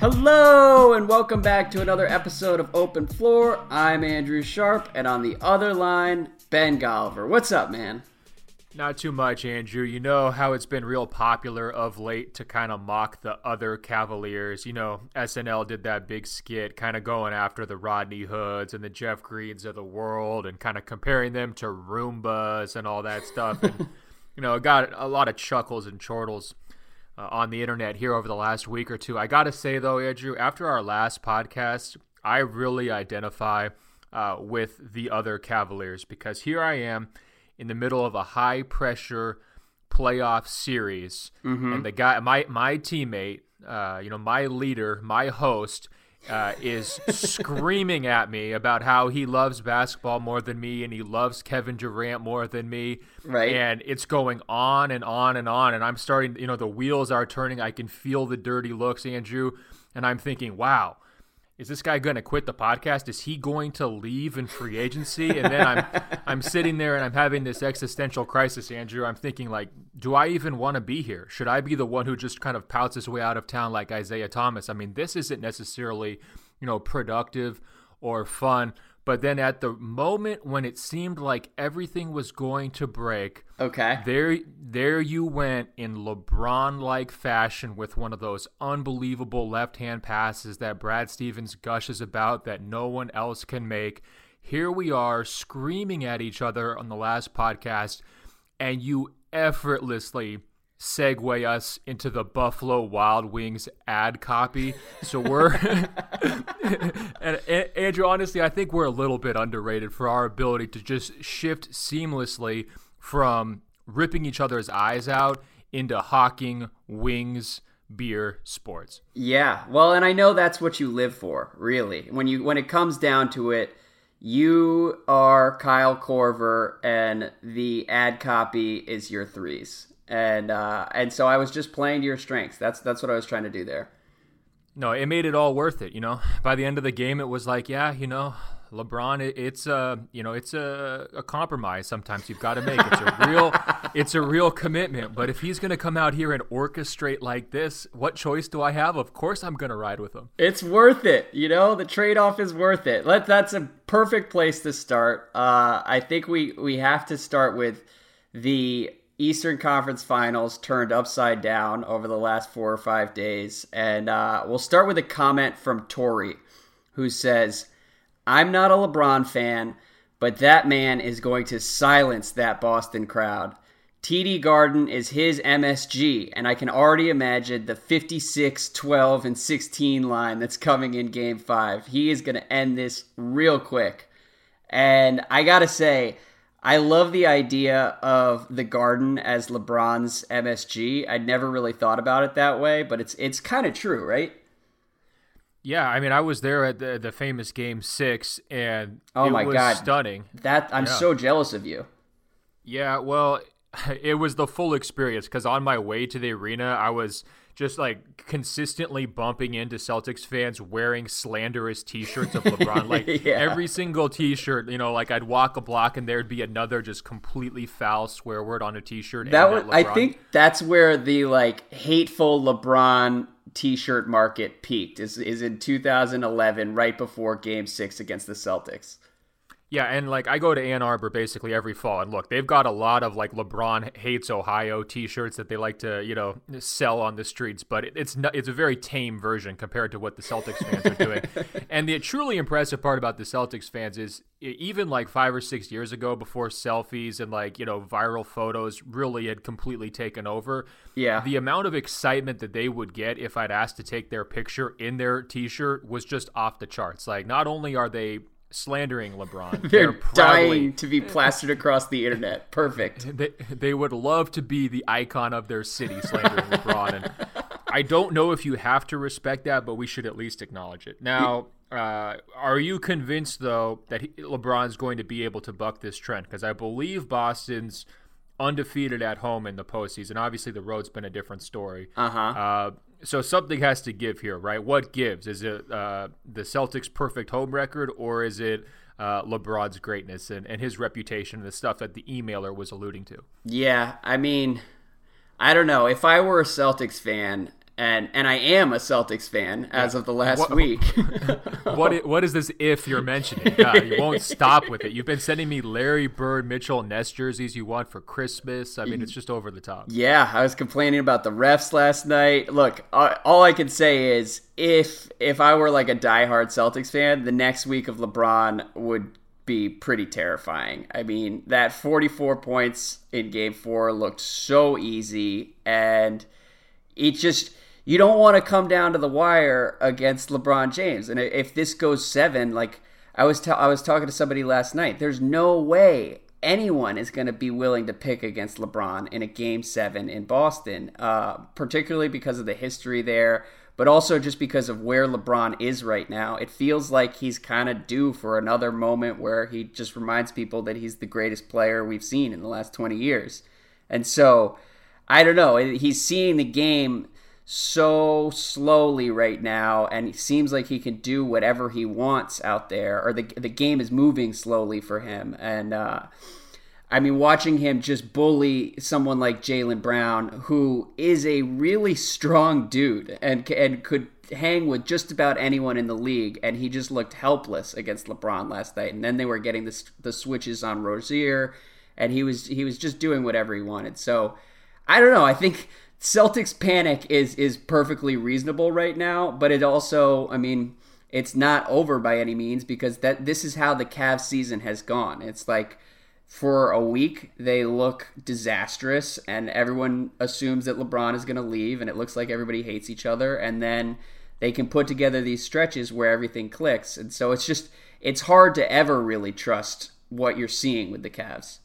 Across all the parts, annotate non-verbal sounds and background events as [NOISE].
Hello, and welcome back to another episode of Open Floor. I'm Andrew Sharp, and on the other line, Ben Golliver. What's up, man? Not too much, Andrew. You know how it's been real popular of late to kind of mock the other Cavaliers. You know, SNL did that big skit kind of going after the Rodney Hoods and the Jeff Greens of the world and kind of comparing them to Roombas and all that stuff. And, [LAUGHS] you know, it got a lot of chuckles and chortles uh, on the internet here over the last week or two. I got to say, though, Andrew, after our last podcast, I really identify uh, with the other Cavaliers because here I am in the middle of a high pressure playoff series, mm-hmm. and the guy, my my teammate, uh, you know, my leader, my host. Uh, is screaming at me about how he loves basketball more than me and he loves Kevin Durant more than me. Right. And it's going on and on and on. And I'm starting, you know, the wheels are turning. I can feel the dirty looks, Andrew. And I'm thinking, wow, is this guy going to quit the podcast? Is he going to leave in free agency? And then I'm [LAUGHS] I'm sitting there and I'm having this existential crisis, Andrew. I'm thinking like, do I even want to be here? Should I be the one who just kind of pouts his way out of town like Isaiah Thomas? I mean, this isn't necessarily, you know, productive or fun. But then at the moment when it seemed like everything was going to break, okay, there there you went in LeBron-like fashion with one of those unbelievable left-hand passes that Brad Stevens gushes about that no one else can make. Here we are screaming at each other on the last podcast, and you effortlessly segue us into the Buffalo Wild Wings ad copy. So we're [LAUGHS] and, and, Andrew, honestly, I think we're a little bit underrated for our ability to just shift seamlessly from ripping each other's eyes out into hawking wings beer sports. Yeah. Well, and I know that's what you live for, really. When you when it comes down to it, you are Kyle Korver and the ad copy is your threes and uh, and so I was just playing to your strengths. That's that's what I was trying to do there. No, it made it all worth it. You know, by the end of the game, it was like, yeah, you know, LeBron, it, it's a you know, it's a, a compromise. Sometimes you've got to make. It's a [LAUGHS] real, it's a real commitment. But if he's going to come out here and orchestrate like this, what choice do I have? Of course, I'm going to ride with him. It's worth it. You know, the trade off is worth it. Let that's a perfect place to start. Uh, I think we we have to start with the Eastern Conference Finals turned upside down over the last four or five days. And uh, we'll start with a comment from Tori, who says, I'm not a LeBron fan, but that man is going to silence that Boston crowd. TD Garden is his MSG, and I can already imagine the 56, 12, and 16 line that's coming in game five. He is going to end this real quick. And I got to say, I love the idea of the Garden as LeBron's MSG. I'd never really thought about it that way, but it's it's kind of true, right? Yeah, I mean, I was there at the the famous Game Six, and oh my god, stunning! That I'm yeah. so jealous of you. Yeah, well, [LAUGHS] it was the full experience because on my way to the arena, I was just like consistently bumping into Celtics fans wearing slanderous T-shirts of LeBron. [LAUGHS] Like yeah. every single T-shirt, you know, like I'd walk a block and there'd be another just completely foul swear word on a T-shirt. That was, I think that's where the like hateful LeBron T-shirt market peaked. Is is in 2011, right before Game Six against the Celtics. Yeah, and like I go to Ann Arbor basically every fall, and look, they've got a lot of like LeBron hates Ohio T-shirts that they like to you know sell on the streets, but it's not, it's a very tame version compared to what the Celtics fans are doing. [LAUGHS] and the truly impressive part about the Celtics fans is even like five or six years ago, before selfies and like you know viral photos really had completely taken over. Yeah, the amount of excitement that they would get if I'd asked to take their picture in their T-shirt was just off the charts. Like, not only are they slandering LeBron. [LAUGHS] They're, They're dying to be plastered across the internet. Perfect. [LAUGHS] They, they would love to be the icon of their city, slandering LeBron. And I don't know if you have to respect that, but we should at least acknowledge it. Now, uh, are you convinced, though, that he, LeBron's going to be able to buck this trend? Because I believe Boston's undefeated at home in the postseason. Obviously, the road's been a different story. Uh-huh. Uh, so something has to give here, right? What gives? Is it uh, the Celtics' perfect home record, or is it uh, LeBron's greatness and, and his reputation and the stuff that the emailer was alluding to? Yeah, I mean, I don't know. If I were a Celtics fan and and I am a Celtics fan as of the last what, week. [LAUGHS] what what is this if you're mentioning? God, you [LAUGHS] won't stop with it. You've been sending me Larry Bird, Mitchell Ness jerseys you want for Christmas. I mean, it's just over the top. Yeah, I was complaining about the refs last night. Look, all I can say is if if I were like a diehard Celtics fan, the next week of LeBron would be pretty terrifying. I mean, that 44 points in game 4 looked so easy and it just you don't want to come down to the wire against LeBron James. And if this goes 7, like I was I was talking to somebody last night, there's no way anyone is going to be willing to pick against LeBron in a game 7 in Boston, uh, particularly because of the history there but also just because of where LeBron is right now. It feels like he's kind of due for another moment where he just reminds people that he's the greatest player we've seen in the last 20 years. And so, I don't know. He's seeing the game so slowly right now, and it seems like he can do whatever he wants out there, or the, the game is moving slowly for him. And, uh, I mean, watching him just bully someone like Jaylen Brown, who is a really strong dude and and could hang with just about anyone in the league, and he just looked helpless against LeBron last night. And then they were getting the the switches on Rozier, and he was he was just doing whatever he wanted. So I don't know. I think Celtics panic is is perfectly reasonable right now, but it also, I mean, it's not over by any means because that this is how the Cavs season has gone. It's like for a week they look disastrous and everyone assumes that LeBron is going to leave and it looks like everybody hates each other and then they can put together these stretches where everything clicks and so it's just it's hard to ever really trust what you're seeing with the Cavs.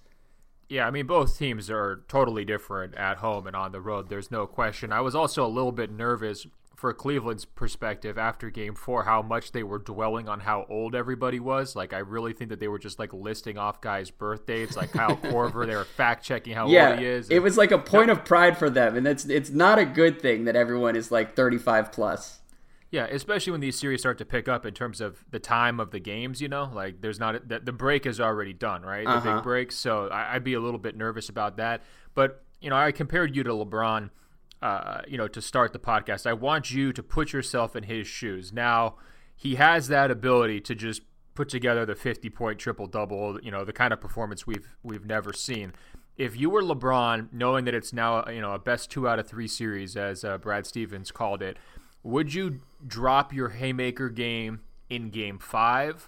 Yeah, I mean both teams are totally different at home and on the road. There's no question. I was also a little bit nervous for Cleveland's perspective after game four, how much they were dwelling on how old everybody was. Like, I really think that they were just like listing off guys' birth dates, like Kyle [LAUGHS] Korver. They were fact checking how yeah, old he is. Yeah, it was like a point of pride for them, and it's it's not a good thing that everyone is like 35 plus. Yeah, especially when these series start to pick up in terms of the time of the games. You know, like there's not the, the break is already done, right? The uh-huh. big break. So I, I'd be a little bit nervous about that. But you know, I compared you to LeBron uh, you know, to start the podcast. I want you to put yourself in his shoes. Now, he has that ability to just put together the 50 point triple double, you know, the kind of performance we've we've never seen. If you were LeBron, knowing that it's now you know a best two out of three series, as uh, Brad Stevens called it, would you drop your haymaker game in Game Five?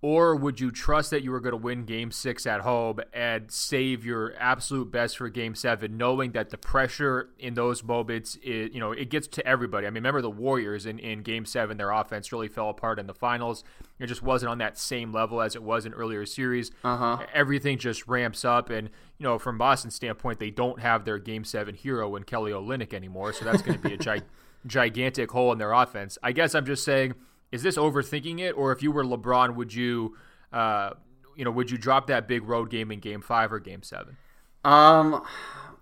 Or would you trust that you were going to win game six at home and save your absolute best for game seven, knowing that the pressure in those moments, is, you know, it gets to everybody? I mean, remember the Warriors in, in game seven, their offense really fell apart in the finals. It just wasn't on that same level as it was in earlier series. Uh-huh. Everything just ramps up. And, you know, from Boston's standpoint, they don't have their game seven hero in Kelly Olynyk anymore. So that's going to be a gi- [LAUGHS] gigantic hole in their offense. I guess I'm just saying – is this overthinking it, or if you were LeBron, would you, uh, you know, would you drop that big road game in Game Five or Game Seven? Um.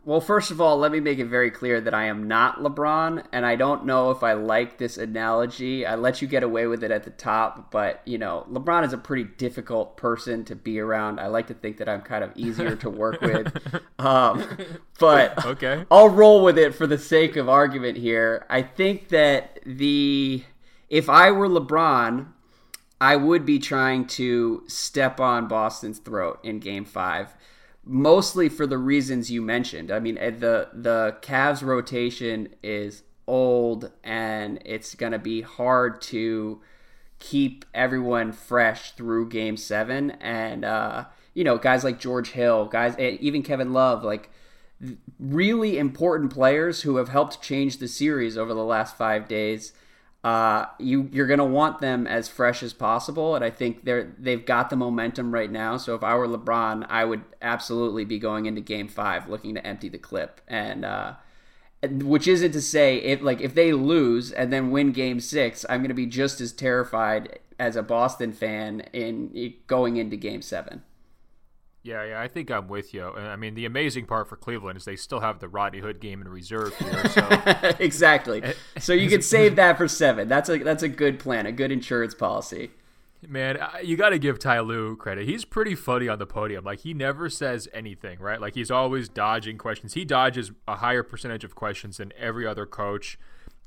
Well, first of all, let me make it very clear that I am not LeBron, and I don't know if I like this analogy. I let you get away with it at the top, but you know, LeBron is a pretty difficult person to be around. I like to think that I'm kind of easier to work with, [LAUGHS] um, but okay, I'll roll with it for the sake of argument here. I think that the if I were LeBron, I would be trying to step on Boston's throat in game five, mostly for the reasons you mentioned. I mean, eh, the, the Cavs rotation is old and it's going to be hard to keep everyone fresh through game seven. And, uh, you know, guys like George Hill, guys, eh, even Kevin Love, like, really important players who have helped change the series over the last five days uh, you you're gonna want them as fresh as possible, and I think they're they've got the momentum right now. So if I were LeBron, I would absolutely be going into Game Five looking to empty the clip, and uh, which isn't to say if like if they lose and then win Game Six, I'm gonna be just as terrified as a Boston fan in going into Game Seven. Yeah, yeah, I think I'm with you. Uh, I mean, the amazing part for Cleveland is they still have the Rodney Hood game in reserve here. [LAUGHS] So. exactly. Eh, so you eh, can save [LAUGHS] that for seven. That's a that's a good plan, a good insurance policy. Man, you got to give Ty Lue credit. He's pretty funny on the podium. Like he never says anything, right? Like he's always dodging questions. He dodges a higher percentage of questions than every other coach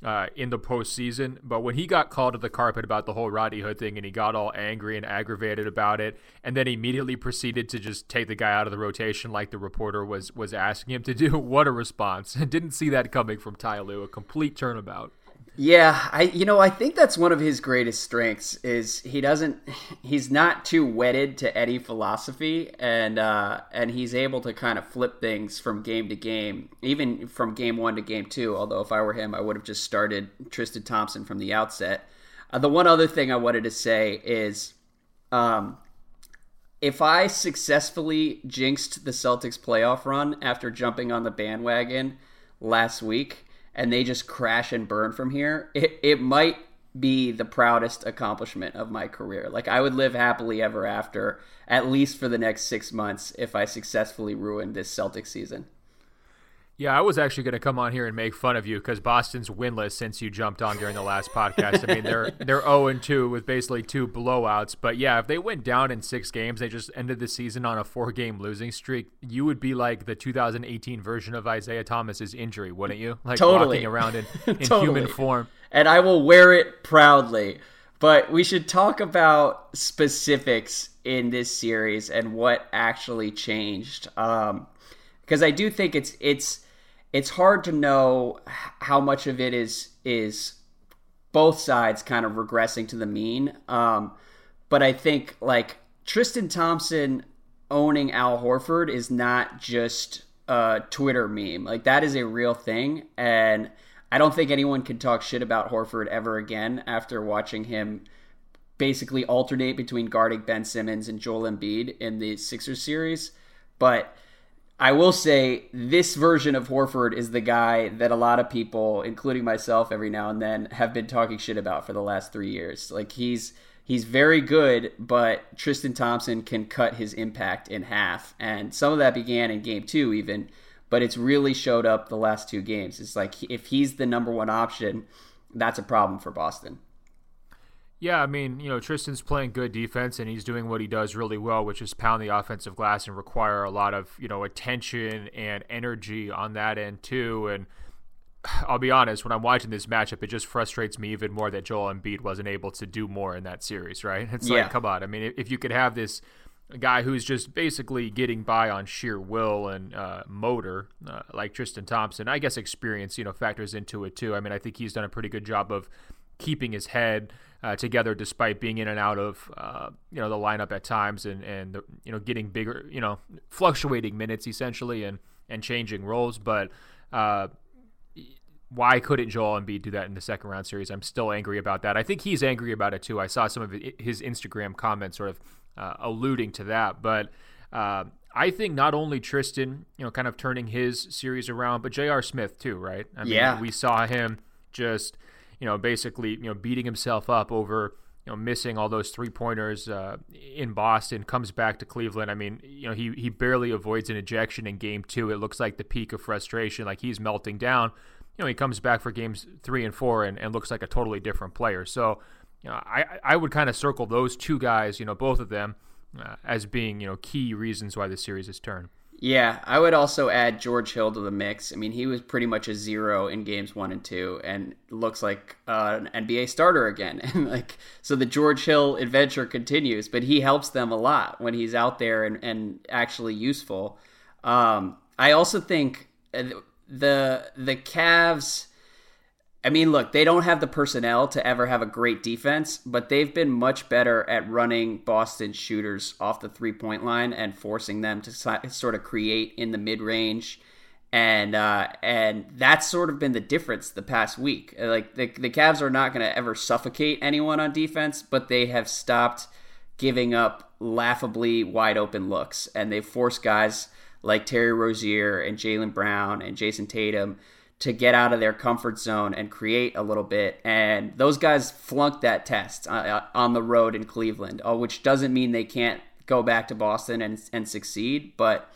uh, in the postseason. But when he got called to the carpet about the whole Roddy Hood thing and he got all angry and aggravated about it, and then immediately proceeded to just take the guy out of the rotation like the reporter was was asking him to do, [LAUGHS] what a response! [LAUGHS] Didn't see that coming from Ty Lue. A complete turnabout. Yeah, I you know I think that's one of his greatest strengths is he doesn't he's not too wedded to any philosophy and uh, and he's able to kind of flip things from game to game, even from game one to game two. Although if I were him, I would have just started Tristan Thompson from the outset. Uh, the one other thing I wanted to say is, um, if I successfully jinxed the Celtics playoff run after jumping on the bandwagon last week and they just crash and burn from here, it, it might be the proudest accomplishment of my career. Like I would live happily ever after, at least for the next six months, if I successfully ruined this Celtic season. Yeah, I was actually going to come on here and make fun of you because Boston's winless since you jumped on during the last podcast. I mean, they're [LAUGHS] they're zero and two with basically two blowouts. But yeah, if they went down in six games, they just ended the season on a four game losing streak. You would be like the 2018 version of Isaiah Thomas's injury, wouldn't you? Like totally. walking around in, [LAUGHS] in totally. human form. And I will wear it proudly. But we should talk about specifics in this series and what actually changed. Um, because I do think it's it's it's hard to know how much of it is is both sides kind of regressing to the mean. Um, but I think like Tristan Thompson owning Al Horford is not just a Twitter meme. Like that is a real thing, and I don't think anyone can talk shit about Horford ever again after watching him basically alternate between guarding Ben Simmons and Joel Embiid in the Sixers series. But I will say this version of Horford is the guy that a lot of people, including myself, every now and then have been talking shit about for the last three years. Like he's he's very good, but Tristan Thompson can cut his impact in half, and some of that began in Game Two, even. But it's really showed up the last two games. It's like if he's the number one option, that's a problem for Boston. Yeah, I mean, you know, Tristan's playing good defense and he's doing what he does really well, which is pound the offensive glass and require a lot of, you know, attention and energy on that end too. And I'll be honest, when I'm watching this matchup, it just frustrates me even more that Joel Embiid wasn't able to do more in that series, right? [LAUGHS] It's yeah. like, come on. I mean, if you could have this guy who's just basically getting by on sheer will and uh, motor, uh, like Tristan Thompson, I guess experience, you know, factors into it too. I mean, I think he's done a pretty good job of keeping his head uh, together despite being in and out of uh, you know the lineup at times and and the, you know getting bigger you know fluctuating minutes essentially and and changing roles but uh, why couldn't Joel Embiid do that in the second round series? I'm still angry about that. I think he's angry about it too. I saw some of his Instagram comments sort of uh, alluding to that, but uh, I think not only Tristan, you know, kind of turning his series around, but J.R. Smith too, right? I mean, yeah. we saw him just you know, basically, you know, beating himself up over, you know, missing all those three pointers uh, in Boston, comes back to Cleveland. I mean, you know, he, he barely avoids an ejection in game two. It looks like the peak of frustration, like he's melting down. You know, he comes back for games three and four and, and looks like a totally different player. So, you know, I, I would kind of circle those two guys, you know, both of them uh, as being, you know, key reasons why the series has turned. Yeah, I would also add George Hill to the mix. I mean, he was pretty much a zero in games one and two, and looks like uh, an NBA starter again. [LAUGHS] And like, so the George Hill adventure continues, but he helps them a lot when he's out there and, and actually useful. Um, I also think uh, the the Cavs I mean, look, they don't have the personnel to ever have a great defense, but they've been much better at running Boston shooters off the three point line and forcing them to sort of create in the mid range. And uh, and that's sort of been the difference the past week. Like the the Cavs are not going to ever suffocate anyone on defense, but they have stopped giving up laughably wide open looks, and they've forced guys like Terry Rozier and Jaylen Brown and Jayson Tatum to get out of their comfort zone and create a little bit. And those guys flunked that test uh, uh, on the road in Cleveland, uh, which doesn't mean they can't go back to Boston and, and succeed. But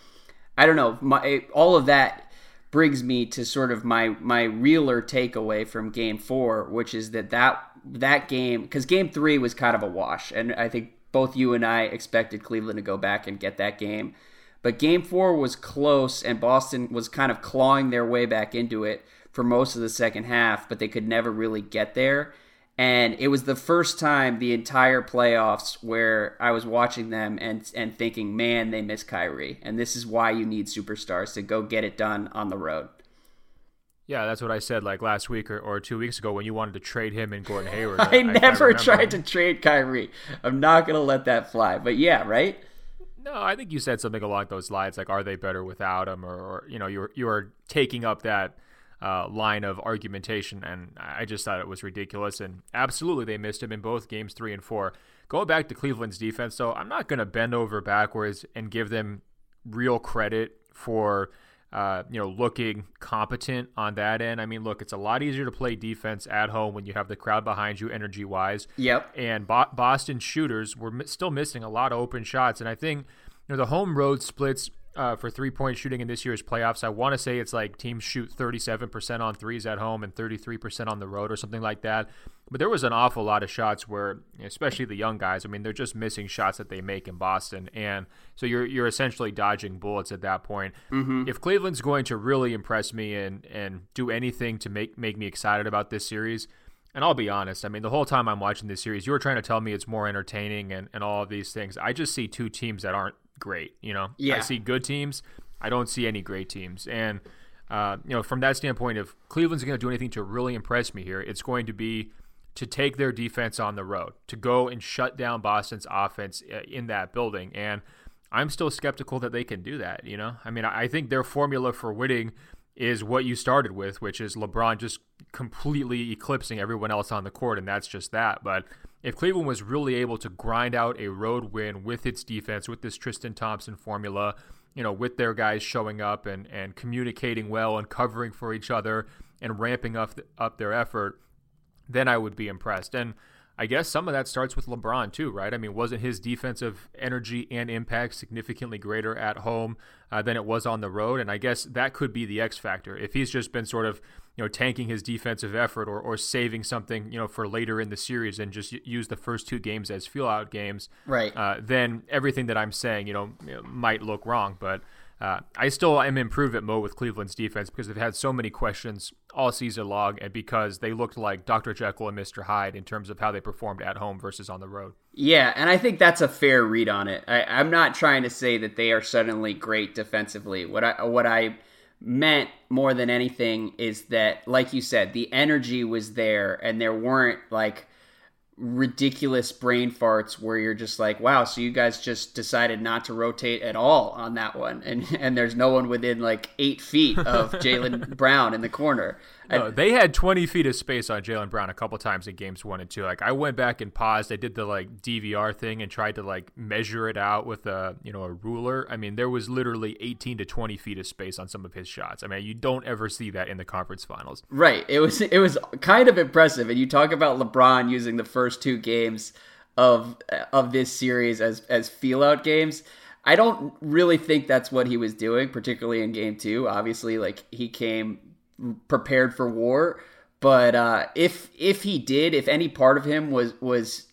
I don't know. My, all of that brings me to sort of my my realer takeaway from Game Four, which is that that that game because Game Three was kind of a wash, and I think both you and I expected Cleveland to go back and get that game. But game four was close, and Boston was kind of clawing their way back into it. for most of the second half, but they could never really get there. And it was the first time the entire playoffs where I was watching them and and thinking, man, they miss Kyrie, and this is why you need superstars to go get it done on the road. Yeah, that's what I said like last week or, or two weeks ago when you wanted to trade him and Gordon [LAUGHS] Hayward. I, I never I tried to trade Kyrie. I'm not going to let that fly. But yeah, right? No, I think you said something along those lines, like, "Are they better without him?" Or, or you know, you're you are taking up that uh, line of argumentation, and I just thought it was ridiculous. And absolutely, they missed him in both games three and four. Going back to Cleveland's defense, so I'm not going to bend over backwards and give them real credit for uh, you know, looking competent on that end. I mean, look, it's a lot easier to play defense at home when you have the crowd behind you, energy wise. Yep. And Bo- Boston shooters were m- still missing a lot of open shots, and I think you know the home road splits uh, for three point shooting in this year's playoffs. I want to say it's like teams shoot 37% on threes at home and 33% on the road or something like that. But there was an awful lot of shots where, especially the young guys, I mean, they're just missing shots that they make in Boston. And so you're, you're essentially dodging bullets at that point. Mm-hmm. If Cleveland's going to really impress me and, and do anything to make, make me excited about this series, and I'll be honest, I mean, the whole time I'm watching this series, you were trying to tell me it's more entertaining and, and all of these things. I just see two teams that aren't great. You know, yeah. I see good teams. I don't see any great teams. And, uh, you know, from that standpoint, if Cleveland's going to do anything to really impress me here, it's going to be to take their defense on the road, to go and shut down Boston's offense uh, in that building. And I'm still skeptical that they can do that. You know, I mean, I think their formula for winning is what you started with, which is LeBron just completely eclipsing everyone else on the court, and that's just that. But if Cleveland was really able to grind out a road win with its defense, with this Tristan Thompson formula, you know, with their guys showing up and, and communicating well and covering for each other and ramping up up their effort, then I would be impressed. And I guess some of that starts with LeBron too, right? I mean, wasn't his defensive energy and impact significantly greater at home uh, than it was on the road? And I guess that could be the X factor. If he's just been sort of, you know, tanking his defensive effort or, or saving something, you know, for later in the series and just use the first two games as feel out games, right? Uh, then everything that I'm saying, you know, might look wrong. But uh, I still am improved at mo with Cleveland's defense because they've had so many questions all season long, and because they looked like Dr. Jekyll and Mr. Hyde in terms of how they performed at home versus on the road. Yeah, and I think that's a fair read on it. I, I'm not trying to say that they are suddenly great defensively. What I what I meant more than anything is that, like you said, the energy was there, and there weren't like ridiculous brain farts where you're just like, wow, so you guys just decided not to rotate at all on that one, and and there's no one within like eight feet of [LAUGHS] Jaylen Brown in the corner. No, they had 20 feet of space on Jaylen Brown a couple times in games one and two. Like I went back and paused. I did the like DVR thing and tried to like measure it out with a you know a ruler. I mean, there was literally 18 to 20 feet of space on some of his shots. I mean, you don't ever see that in the conference finals. Right. It was it was kind of impressive. And you talk about LeBron using the first two games of of this series as as feel out games. I don't really think that's what he was doing, particularly in game two. Obviously, like he came prepared for war. But uh, if if he did, if any part of him was was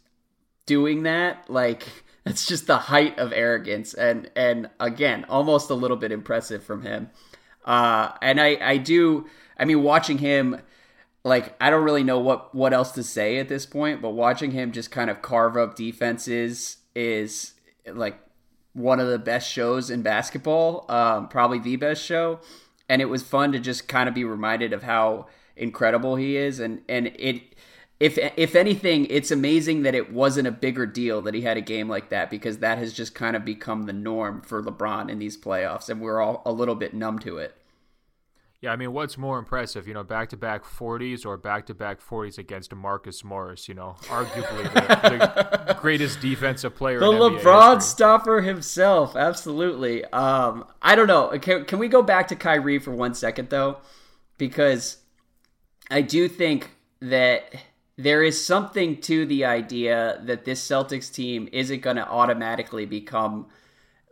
doing that, like [LAUGHS] that's just the height of arrogance, and and again, almost a little bit impressive from him. Uh, and I I do, I mean, watching him, like I don't really know what what else to say at this point, but watching him just kind of carve up defenses is like one of the best shows in basketball, um, probably the best show and it was fun to just kind of be reminded of how incredible he is and and it if if anything it's amazing that it wasn't a bigger deal that he had a game like that because that has just kind of become the norm for LeBron in these playoffs and we're all a little bit numb to it. Yeah, I mean, what's more impressive, you know, back-to-back 40s or back-to-back 40s against Marcus Morris, you know, arguably the, the [LAUGHS] greatest defensive player. The LeBron stopper himself, absolutely. Um, I don't know. Can, can we go back to Kyrie for one second though, because I do think that there is something to the idea that this Celtics team isn't going to automatically become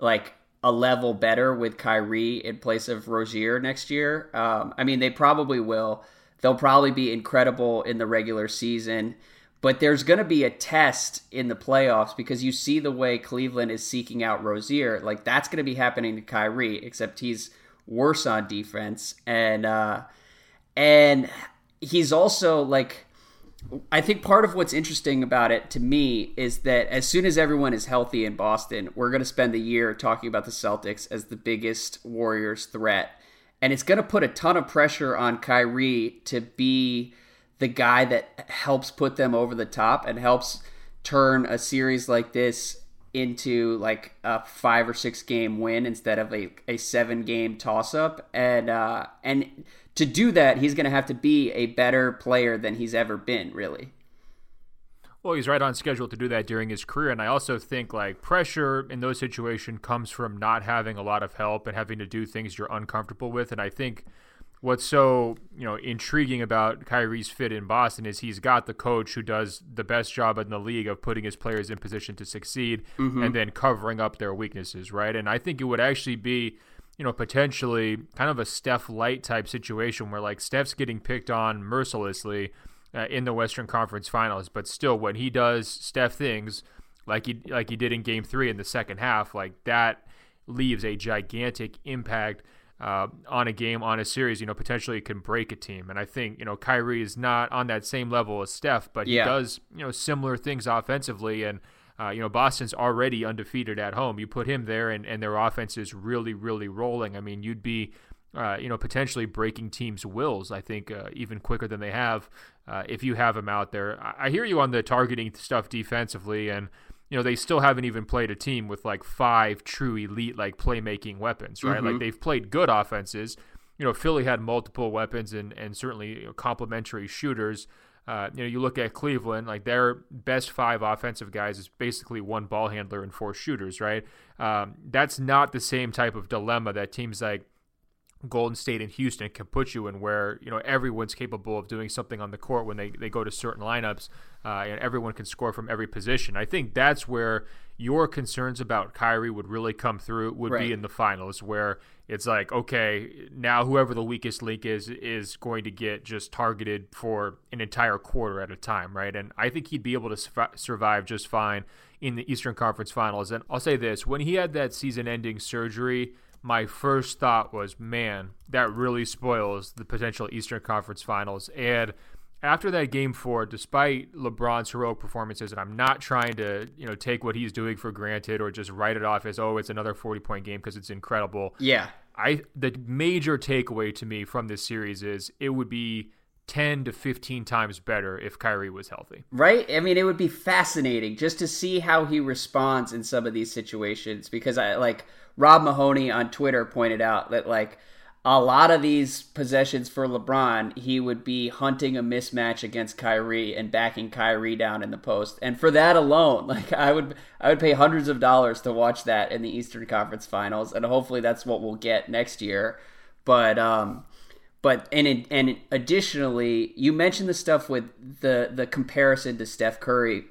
like a level better with Kyrie in place of Rozier next year. Um, I mean, they probably will. They'll probably be incredible in the regular season, but there's going to be a test in the playoffs because you see the way Cleveland is seeking out Rozier. Like that's going to be happening to Kyrie, except he's worse on defense and. uh and he's also like I think part of what's interesting about it to me is that as soon as everyone is healthy in Boston, we're going to spend the year talking about the Celtics as the biggest Warriors threat. And it's going to put a ton of pressure on Kyrie to be the guy that helps put them over the top and helps turn a series like this into like a five or six game win instead of a, a seven game toss up. And, uh, and, to do that, he's going to have to be a better player than he's ever been, really. Well, he's right on schedule to do that during his career. And I also think like pressure in those situations comes from not having a lot of help and having to do things you're uncomfortable with. And I think what's so, you know, intriguing about Kyrie's fit in Boston is he's got the coach who does the best job in the league of putting his players in position to succeed mm-hmm. and then covering up their weaknesses, right? And I think it would actually be you know, potentially kind of a Steph light type situation where like Steph's getting picked on mercilessly uh, in the Western Conference Finals, but still when he does Steph things like he like he did in Game Three in the second half, like that leaves a gigantic impact. Uh, on a game, on a series, you know, potentially can break a team. And I think, you know, Kyrie is not on that same level as Steph, but he yeah. does, you know, similar things offensively. And uh, you know, Boston's already undefeated at home. You put him there, and, and their offense is really, really rolling. I mean, you'd be, uh, you know, potentially breaking teams' wills. I think uh, even quicker than they have uh, if you have him out there. I, I hear you on the targeting stuff defensively, and you know they still haven't even played a team with like five true elite like playmaking weapons, right? Mm-hmm. Like they've played good offenses. You know, Philly had multiple weapons and and certainly you know, complementary shooters. Uh, you know, you look at Cleveland, like their best five offensive guys is basically one ball handler and four shooters, right? Um, that's not the same type of dilemma that teams like Golden State and Houston can put you in, where you know everyone's capable of doing something on the court when they, they go to certain lineups, uh, and everyone can score from every position. I think that's where your concerns about Kyrie would really come through. Would right. be in the finals, where it's like, okay, now whoever the weakest link is is going to get just targeted for an entire quarter at a time, right? And I think he'd be able to survive just fine in the Eastern Conference Finals. And I'll say this: when he had that season-ending surgery, my first thought was, man, that really spoils the potential Eastern Conference Finals. And after that game four, despite LeBron's heroic performances, and I'm not trying to, you know, take what he's doing for granted or just write it off as, oh, it's another 40 point game because it's incredible. Yeah. I the major takeaway to me from this series is it would be 10 to 15 times better if Kyrie was healthy. Right? I mean, it would be fascinating just to see how he responds in some of these situations because I like Rob Mahoney on Twitter pointed out that like a lot of these possessions for LeBron, he would be hunting a mismatch against Kyrie and backing Kyrie down in the post. And for that alone, [LAUGHS] like I would I would pay hundreds of dollars to watch that in the Eastern Conference Finals and hopefully that's what we'll get next year. But um but and and additionally, you mentioned the stuff with the the comparison to Steph Curry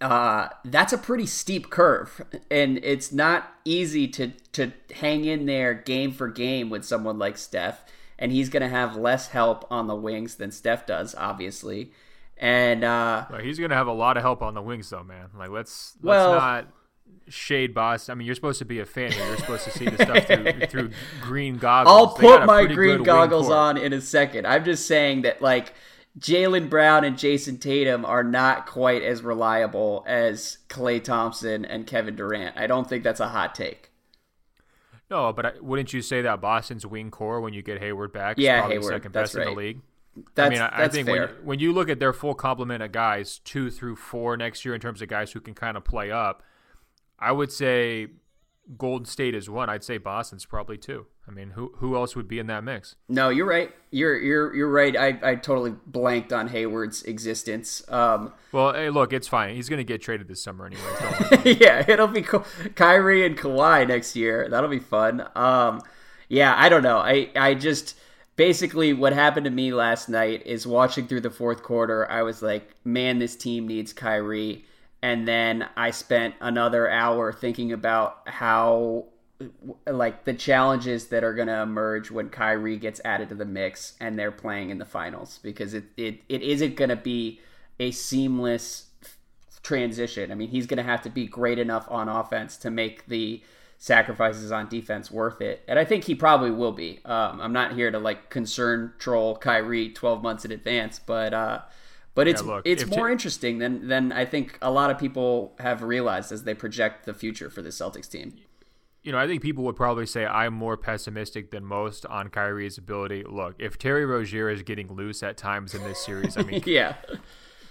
uh, that's a pretty steep curve, and it's not easy to to hang in there game for game with someone like Steph. And he's going to have less help on the wings than Steph does, obviously. And uh, well, he's going to have a lot of help on the wings, though, man. Like let's let's well, not shade boss. I mean, you're supposed to be a fan. Here. You're supposed to see the stuff through, [LAUGHS] through green goggles. I'll put my green goggles on in a second. I'm just saying that like Jaylen Brown and Jayson Tatum are not quite as reliable as Klay Thompson and Kevin Durant. I don't think that's a hot take. No, but I, wouldn't you say that Boston's wing core when you get Hayward back? Yeah, probably Hayward. Second best right. in the league. That's, I mean, I, I think when, when you look at their full complement of guys, two through four next year in terms of guys who can kind of play up, I would say Golden State is one. I'd say Boston's probably two. I mean, who who else would be in that mix? No, you're right. You're you're you're right. I, I totally blanked on Hayward's existence. Um, well, hey, look, it's fine. He's going to get traded this summer anyway. [LAUGHS] yeah, it'll be cool. Kyrie and Kawhi next year. That'll be fun. Um, yeah, I don't know. I I just basically what happened to me last night is watching through the fourth quarter. I was like, man, this team needs Kyrie. And then I spent another hour thinking about how like the challenges that are going to emerge when Kyrie gets added to the mix and they're playing in the finals because it it, it isn't going to be a seamless transition. I mean, he's going to have to be great enough on offense to make the sacrifices on defense worth it? And I think he probably will be. Um, I'm not here to like concern troll Kyrie 12 months in advance, but uh, but it's yeah, look, it's more t- interesting than than I think a lot of people have realized as they project the future for the Celtics team. You know, I think people would probably say I'm more pessimistic than most on Kyrie's ability. Look, if Terry Rozier is getting loose at times in this series, I mean, [LAUGHS] yeah,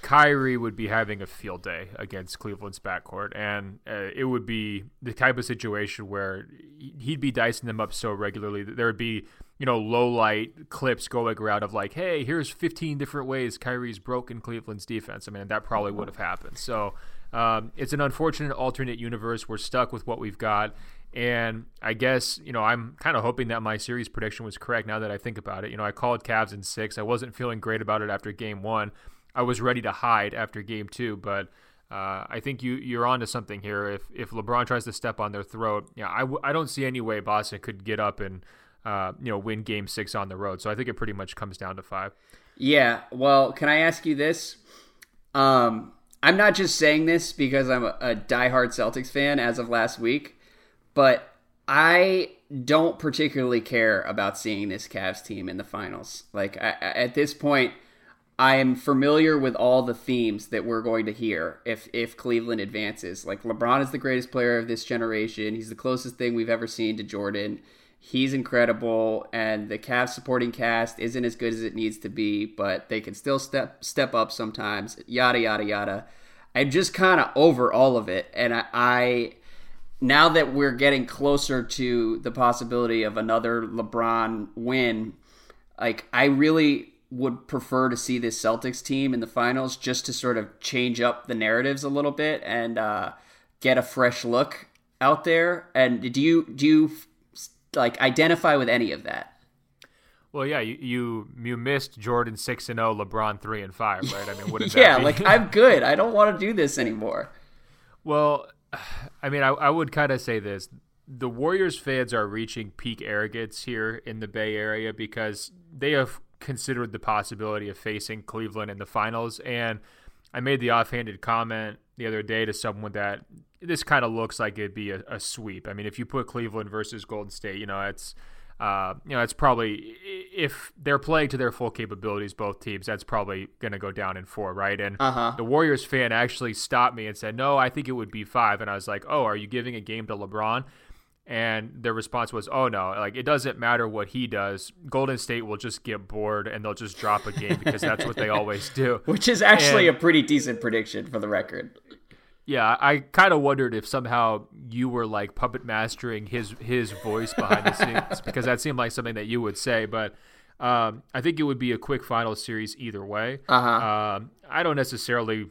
Kyrie would be having a field day against Cleveland's backcourt, and uh, it would be the type of situation where he'd be dicing them up so regularly that there would be, you know, low light clips going around of like, hey, here's 15 different ways Kyrie's broken Cleveland's defense. I mean, that probably would have happened. So um, it's an unfortunate alternate universe. We're stuck with what we've got. And I guess, you know, I'm kind of hoping that my series prediction was correct now that I think about it. You know, I called Cavs in six. I wasn't feeling great about it after game one. I was ready to hide after game two, but uh, I think you you're onto something here. If if LeBron tries to step on their throat, yeah, I w- I don't see any way Boston could get up and uh, you know win Game Six on the road. So I think it pretty much comes down to five. Yeah. Well, can I ask you this? Um, I'm not just saying this because I'm a, a diehard Celtics fan as of last week, but I don't particularly care about seeing this Cavs team in the finals. Like I, at this point I am familiar with all the themes that we're going to hear if if Cleveland advances. Like LeBron is the greatest player of this generation. He's the closest thing we've ever seen to Jordan. He's incredible, and the Cavs supporting cast isn't as good as it needs to be, but they can still step step up sometimes. Yada yada yada. I'm just kind of over all of it, and I, I now that we're getting closer to the possibility of another LeBron win, like I really would prefer to see this Celtics team in the finals just to sort of change up the narratives a little bit and uh, get a fresh look out there. And do you do you like identify with any of that? Well, yeah, you you, you missed Jordan six and zero, LeBron three and five, right? I mean, what [LAUGHS] yeah, like I'm good. I don't want to do this anymore. Well, I mean, I, I would kind of say this: the Warriors fans are reaching peak arrogance here in the Bay Area because they have considered the possibility of facing Cleveland in the finals. And I made the offhanded comment the other day to someone that this kind of looks like it'd be a, a, sweep. I mean, if you put Cleveland versus Golden State, you know, it's uh, you know, it's probably if they're playing to their full capabilities, both teams, that's probably going to go down in four, right? And uh-huh. the Warriors fan actually stopped me and said, "No, I think it would be five. And I was like, "Oh, are you giving a game to LeBron?" And their response was, "Oh no, like it doesn't matter what he does. Golden State will just get bored and they'll just drop a game because that's what they always do." [LAUGHS] Which is actually and, a pretty decent prediction for the record. Yeah, I kind of wondered if somehow you were like puppet mastering his his voice behind the scenes [LAUGHS] because that seemed like something that you would say. But um, I think it would be a quick final series either way. Uh-huh. Um, I don't necessarily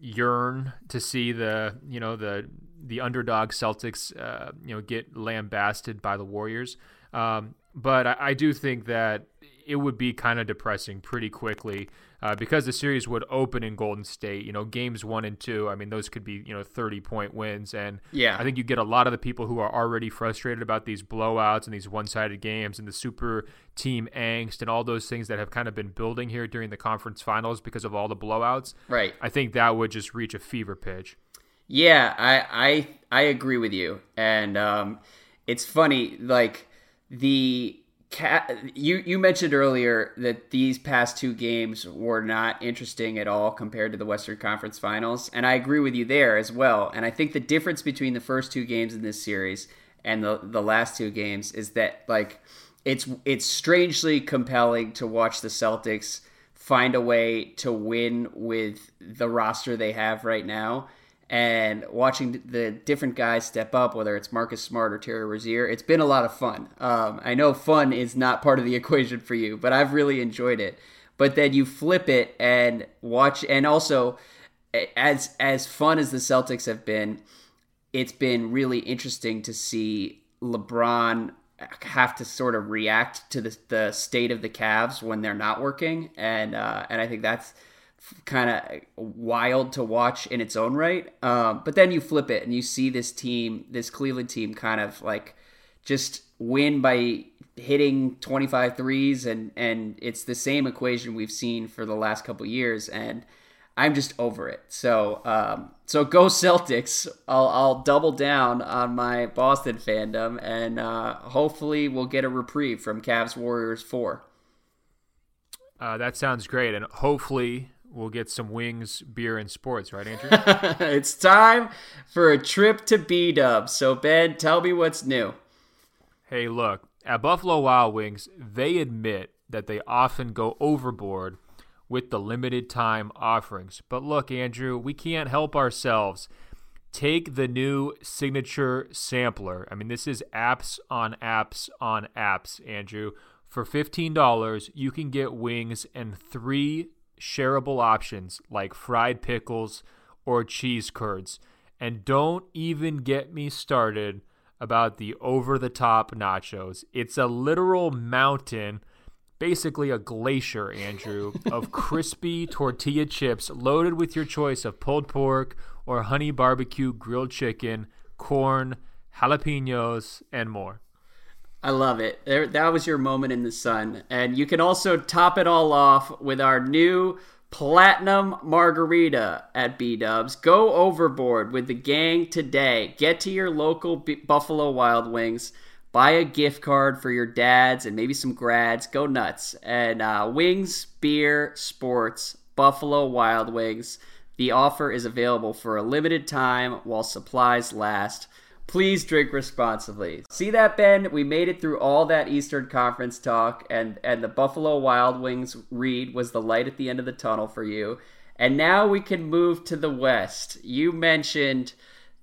yearn to see the you know the the underdog Celtics, uh, you know, get lambasted by the Warriors. Um, but I, I, do think that it would be kind of depressing pretty quickly uh, because the series would open in Golden State. You know, games one and two. I mean, those could be you know thirty point wins, and yeah, I think you get a lot of the people who are already frustrated about these blowouts and these one sided games and the super team angst and all those things that have kind of been building here during the conference finals because of all the blowouts. Right. I think that would just reach a fever pitch. Yeah, I I I agree with you, and um, it's funny like the cat. You you mentioned earlier that these past two games were not interesting at all compared to the Western Conference Finals, and I agree with you there as well. And I think the difference between the first two games in this series and the the last two games is that like it's it's strangely compelling to watch the Celtics find a way to win with the roster they have right now and watching the different guys step up, whether it's Marcus Smart or Terry Rozier, it's been a lot of fun. Um, I know fun is not part of the [LAUGHS] equation for you, but I've really enjoyed it. But then you flip it and watch, and also as as fun as the Celtics have been, it's been really interesting to see LeBron have to sort of react to the, the state of the Cavs when they're not working, and uh, and I think that's kind of wild to watch in its own right. Um, but then you flip it and you see this team, this Cleveland team, kind of like just win by hitting 25 threes and and it's the same equation we've seen for the last couple years and I'm just over it. So, um, so go [LAUGHS] Celtics. I'll, I'll double down on my Boston fandom, and uh, hopefully we'll get a reprieve from Cavs Warriors four. Uh, that sounds great, and hopefully we'll get some wings, beer, and sports. Right, Andrew? [LAUGHS] it's time for a trip to B Dub. So Ben, tell me what's new. Hey, look at Buffalo Wild Wings. They admit that they often go overboard with the limited time offerings. But look, Andrew, we can't help ourselves. Take the new signature sampler. I mean, this is apps on apps on apps, Andrew. For $15, you can get wings and three shareable options like fried pickles or cheese curds. And don't even get me started about the over the top nachos. It's a literal mountain basically a glacier, Andrew, of [LAUGHS] crispy tortilla chips loaded with your choice of pulled pork or honey barbecue grilled chicken, corn, jalapenos, and more. I love it. There, that was your moment in the sun. And you can also top it all off with our new platinum margarita at B Dubs. Go overboard with the gang today. Get to your local B- Buffalo Wild Wings buy a gift card for your dads and maybe some grads. Go nuts. And uh, wings, beer, sports, Buffalo Wild Wings. The offer is available for a limited time while supplies last. Please drink responsibly. See that, Ben? We made it through all that Eastern Conference talk, and, and the Buffalo Wild Wings read was the light at the end of the tunnel for you. And now we can move to the West. You mentioned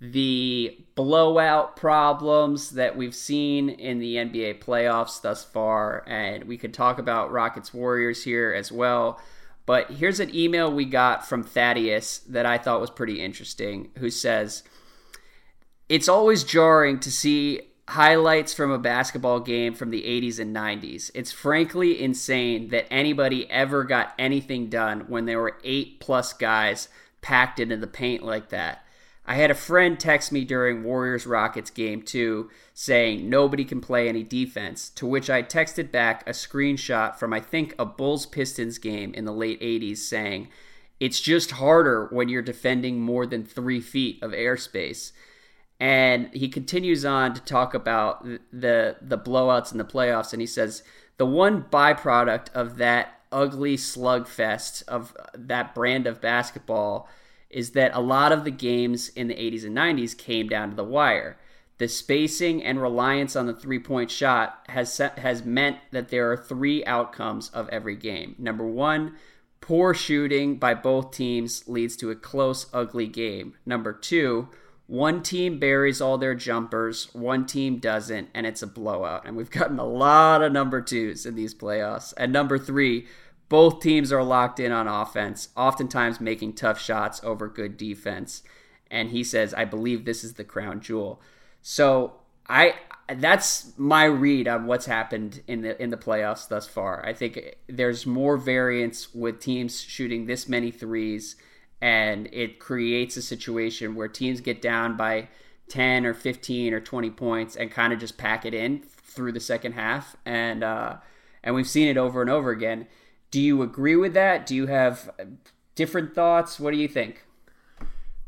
the blowout problems that we've seen in the NBA playoffs thus far. And we could talk about Rockets Warriors here as well. But here's an email we got from Thaddeus that I thought was pretty interesting, who says, It's always jarring to see highlights from a basketball game from the 80s and 90s. It's frankly insane that anybody ever got anything done when there were eight plus guys packed into the paint like that. I had a friend text me during Warriors Rockets game 2 saying nobody can play any defense, to which I texted back a screenshot from I think a Bulls Pistons game in the late 80s saying, It's just harder when you're defending more than three feet of airspace. And he continues on to talk about the the blowouts in the playoffs, and he says the one byproduct of that ugly slugfest of uh, that brand of basketball is that a lot of the games in the 80s and 90s came down to the wire. The spacing and reliance on the three point shot has set, has meant that there are three outcomes of every game. Number one, poor shooting by both teams leads to a close, ugly game. Number two, one team buries all their jumpers, one team doesn't, and it's a blowout. And we've gotten a lot of number twos in these playoffs. And number three, both teams are locked in on offense, oftentimes making tough shots over good defense. And he says, I believe this is the crown jewel. So I that's my read on what's happened in the in the playoffs thus far. I think there's more variance with teams shooting this many threes and it creates a situation where teams get down by 10 or 15 or 20 points and kind of just pack it in through the second half and uh, and we've seen it over and over again do you agree with that? Do you have different thoughts? What do you think?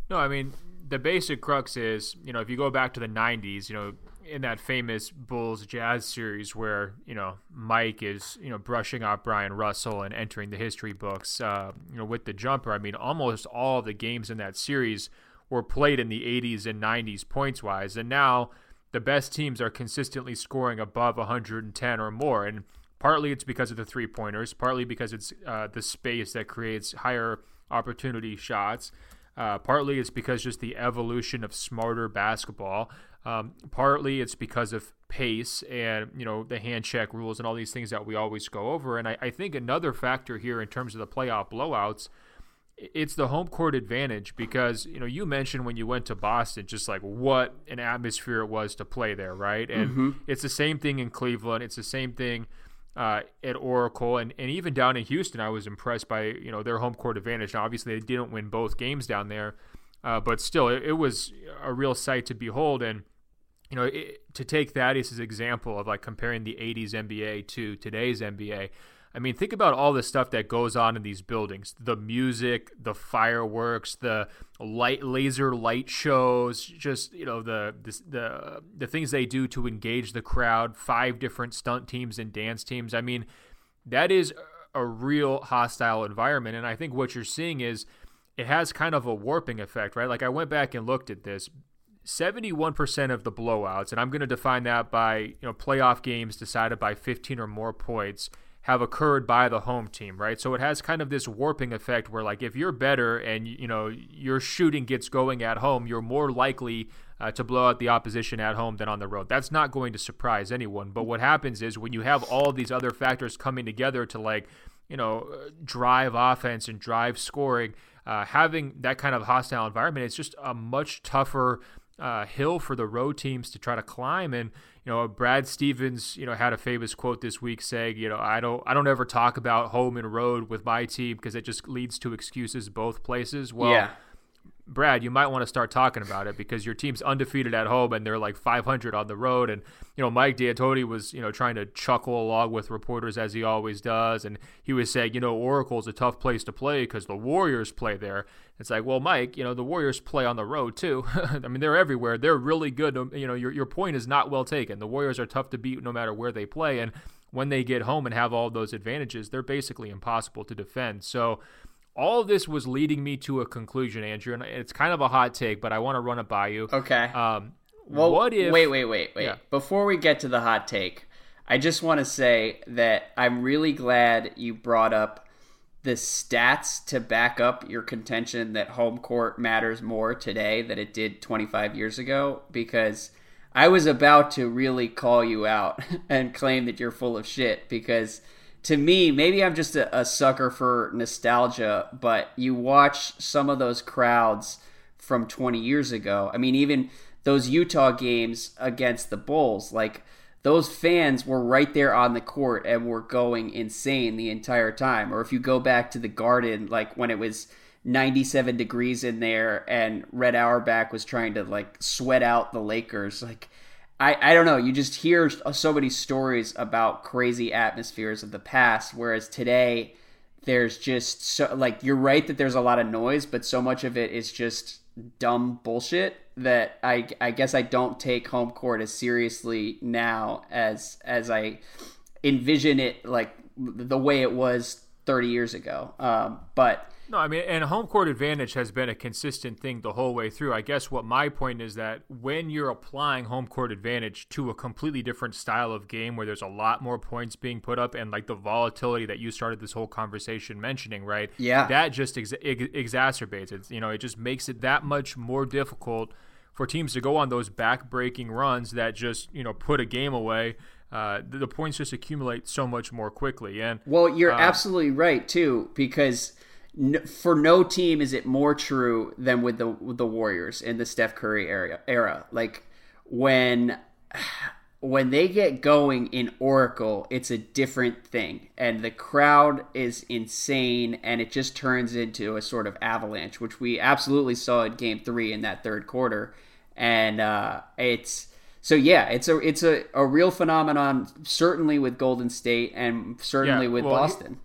No, I mean, the basic crux is, you know, if you go back to the 90s, you know, in that famous Bulls Jazz series where, you know, Mike is, you know, brushing off Bryon Russell and entering the history books, uh, you know, with the jumper, I mean, almost all of the games in that series were played in the 80s and 90s points wise. And now the best teams are consistently scoring above 110 or more. And Partly it's because of the three pointers, partly because it's uh, the space that creates higher opportunity shots. Uh, partly it's because just the evolution of smarter basketball. Um, partly it's because of pace and you know the hand check rules and all these things that we always go over. And I, I think another factor here in terms of the playoff blowouts, it's the home court advantage because you know you mentioned when you went to Boston just like what an atmosphere it was to play there, right? And mm-hmm. it's the same thing in Cleveland. It's the same thing uh, at Oracle and, and even down in Houston, I was impressed by you know their home court advantage. Now, obviously, they didn't win both games down there, uh, but still, it, it, was a real sight to behold. And you know, it, to take an example of like comparing the '80s NBA to today's NBA, I mean, think about all the stuff that goes on in these buildings the music, the fireworks, the light laser light shows, just, you know, the, the, the, the things they do to engage the crowd, five different stunt teams and dance teams. I mean, that is a real hostile environment. And I think what you're seeing is it has kind of a warping effect, right? Like I went back and looked at this. 71% of the blowouts, and I'm going to define that by, you know, playoff games decided by 15 or more points have occurred by the home team, right? So it has kind of this warping effect where like if you're better and you know your shooting gets going at home, you're more likely uh, to blow out the opposition at home than on the road. That's not going to surprise anyone. But what happens is when you have all these other factors coming together to like, you know, drive offense and drive scoring, uh, having that kind of hostile environment, it's just a much tougher uh, hill for the road teams to try to climb. And you know, Brad Stevens, you know, had a famous quote this week saying, you know, I don't, I don't ever talk about home and road with my team because it just leads to excuses both places. Well, yeah. Brad, you might want to start talking about it because your team's undefeated at home and they're like 500 on the road. And you know, Mike D'Antoni was you know trying to chuckle along with reporters as he always does, and he was saying, you know, Oracle's a tough place to play because the Warriors play there. It's like, well, Mike, you know, the Warriors play on the road too. [LAUGHS] I mean, they're everywhere. They're really good. Um, you know, your your point is not well taken. The Warriors are tough to beat no matter where they play, and when they get home and have all those advantages, they're basically impossible to defend. So all of this was leading me to a conclusion, Andrew, and it's kind of a hot take, but I want to run it by you. Okay. Um, well, what if? Wait, wait, wait, wait. Yeah. Before we get to the hot take, I just want to say that I'm really glad you brought up the stats to back up your contention that home court matters more today than it did 25 years ago because I was about to really call you out [LAUGHS] and claim that you're full of shit because to me, maybe I'm just a, a, sucker for nostalgia, but you watch some of those crowds from 20 years ago. I mean, even those Utah games against the Bulls, like those fans were right there on the court and were going insane the entire time. Or if you go back to the Garden, like when it was 97 degrees in there and Red Auerbach was trying to like sweat out the Lakers, like I, I don't know. You just hear so many stories about crazy atmospheres of the past, whereas today there's just so like you're right that there's a lot of noise, but so much of it is just dumb bullshit that I I guess I don't take home court as seriously now as as I envision it like the way it was 30 years ago. Um, but no, I mean, and home court advantage has been a consistent thing the whole way through. I guess what my point is that when you're applying home court advantage to a completely different style of game where there's a lot more points being put up and like the volatility that you started this whole conversation mentioning, right? Yeah. That just ex- ex- exacerbates it. You know, it just makes it that much more difficult for teams to go on those back-breaking runs that just, you know, put a game away. Uh, the, the, points just accumulate so much more quickly. And well, you're uh, absolutely right too, because for no team is it more true than with the with the Warriors in the Steph Curry era. Era like when [SIGHS] when they get going in Oracle, it's a different thing, and the crowd is insane, and it just turns into a sort of avalanche, which we absolutely saw in Game Three in that third quarter, and uh, it's. So yeah, it's a it's a, a real phenomenon, certainly with Golden State and certainly yeah, with well, Boston.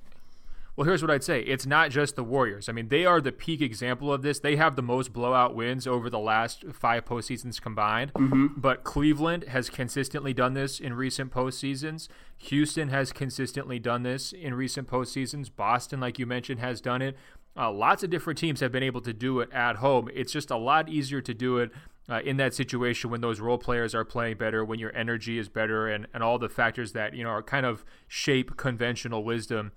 Well, here's what I'd say. It's not just the Warriors. I mean, they are the peak example of this. They have the most blowout wins over the last five postseasons combined. Mm-hmm. But Cleveland has consistently done this in recent postseasons. Houston has consistently done this in recent postseasons. Boston, like you mentioned, has done it. Uh, lots of different teams have been able to do it at home. It's just a lot easier to do it uh, in that situation when those role players are playing better, when your energy is better, and, and all the factors that you know are kind of shape conventional wisdom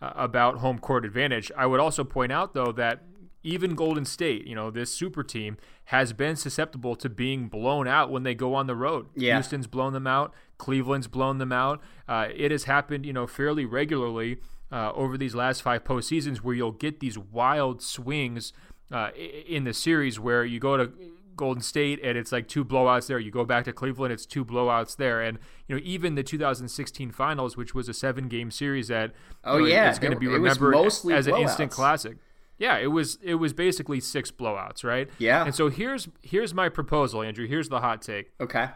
uh, about home court advantage. I would also point out, though, that even Golden State, you know, this super team has been susceptible to being blown out when they go on the road. Yeah. Houston's blown them out. Cleveland's blown them out. Uh, it has happened, you know, fairly regularly uh, over these last five postseasons where you'll get these wild swings uh, in the series where you go to Golden State, and it's like two blowouts there. You go back to Cleveland, it's two blowouts there, and you know even the 2016 Finals, which was a seven-game series that oh know, yeah, it's going to be remembered as blowouts. an instant classic. Yeah, it was it was basically six blowouts, right? Yeah. And so here's here's my proposal, Andrew. Here's the hot take. Okay.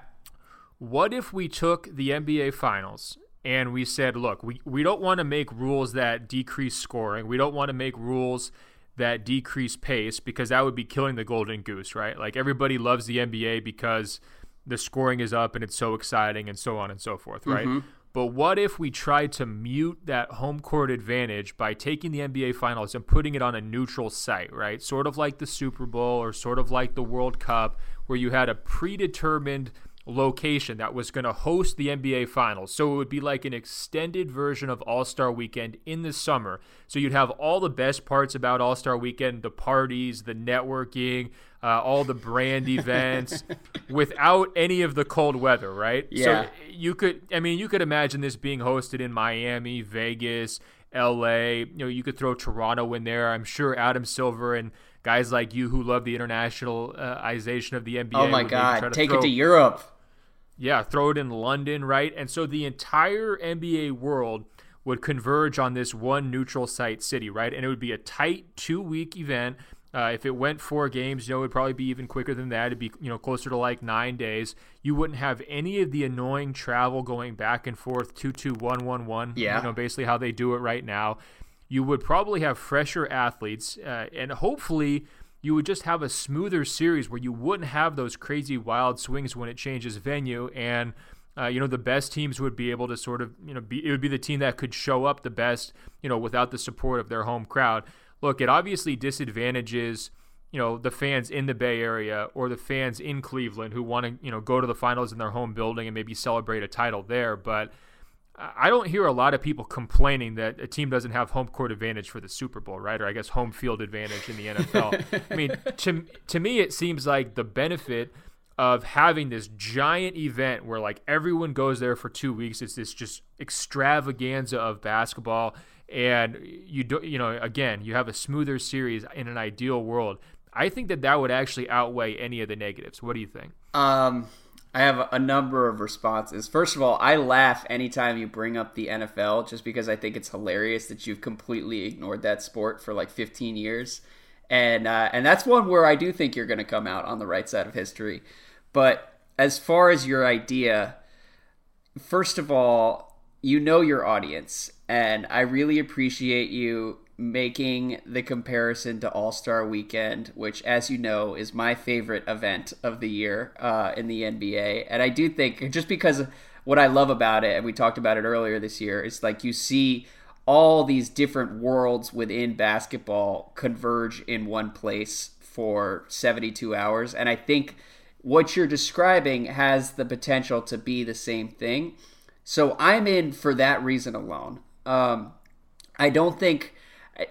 What if we took the NBA Finals and we said, look, we, we don't want to make rules that decrease scoring. We don't want to make rules that decrease pace because that would be killing the golden goose, right? Like everybody loves the NBA because the scoring is up and it's so exciting and so on and so forth, right? Mm-hmm. But what if we tried to mute that home court advantage by taking the NBA Finals and putting it on a neutral site, right? Sort of like the Super Bowl or sort of like the World Cup, where you had a predetermined location that was going to host the NBA Finals. So it would be like an extended version of All Star Weekend in the summer. So you'd have all the best parts about All Star Weekend the parties, the networking, uh, all the brand [LAUGHS] events without any of the cold weather, right? Yeah. So you could, I mean, you could imagine this being hosted in Miami, Vegas, LA. You know, you could throw Toronto in there. I'm sure Adam Silver and guys like you who love the internationalization of the NBA. Oh my God! Take throw, it to Europe. Yeah, throw it in London, right? And so the entire NBA world would converge on this one neutral site city, right? And it would be a tight two week event. Uh, if it went four games, you know, it would probably be even quicker than that. It'd be, you know, closer to like nine days. You wouldn't have any of the annoying travel going back and forth, two, two, one, one, one. Yeah. You know, basically how they do it right now you would probably have fresher athletes, uh, and hopefully you would just have a smoother series where you wouldn't have those crazy wild swings when it changes venue and. Uh, you know the best teams would be able to sort of you know be it would be the team that could show up the best you know without the support of their home crowd look it obviously disadvantages you know the fans in the bay area or the fans in cleveland who want to you know go to the finals in their home building and maybe celebrate a title there but I don't hear a lot of people complaining that a team doesn't have home court advantage for the Super Bowl, right? Or I guess home field advantage in the NFL. [LAUGHS] I mean, to to me, it seems like the benefit of having this giant event where like everyone goes there for two weeks. It's this just extravaganza of basketball, and you do you know again you have a smoother series in an ideal world. I think that that would actually outweigh any of the negatives. What do you think? Um, I have a number of responses. First of all, I laugh anytime you bring up the NFL just because I think it's hilarious that you've completely ignored that sport for like 15 years. And uh, and that's one where I do think you're going to come out on the right side of history. But as far as your idea, first of all, you know your audience, and I really appreciate you making the comparison to All Star Weekend, which, as you know, is my favorite event of the year uh, in the NBA. And I do think just because what I love about it, and we talked about it earlier this year, is like you see all these different worlds within basketball converge in one place for 72 hours. And I think what you're describing has the potential to be the same thing. So I'm in for that reason alone. Um, I don't think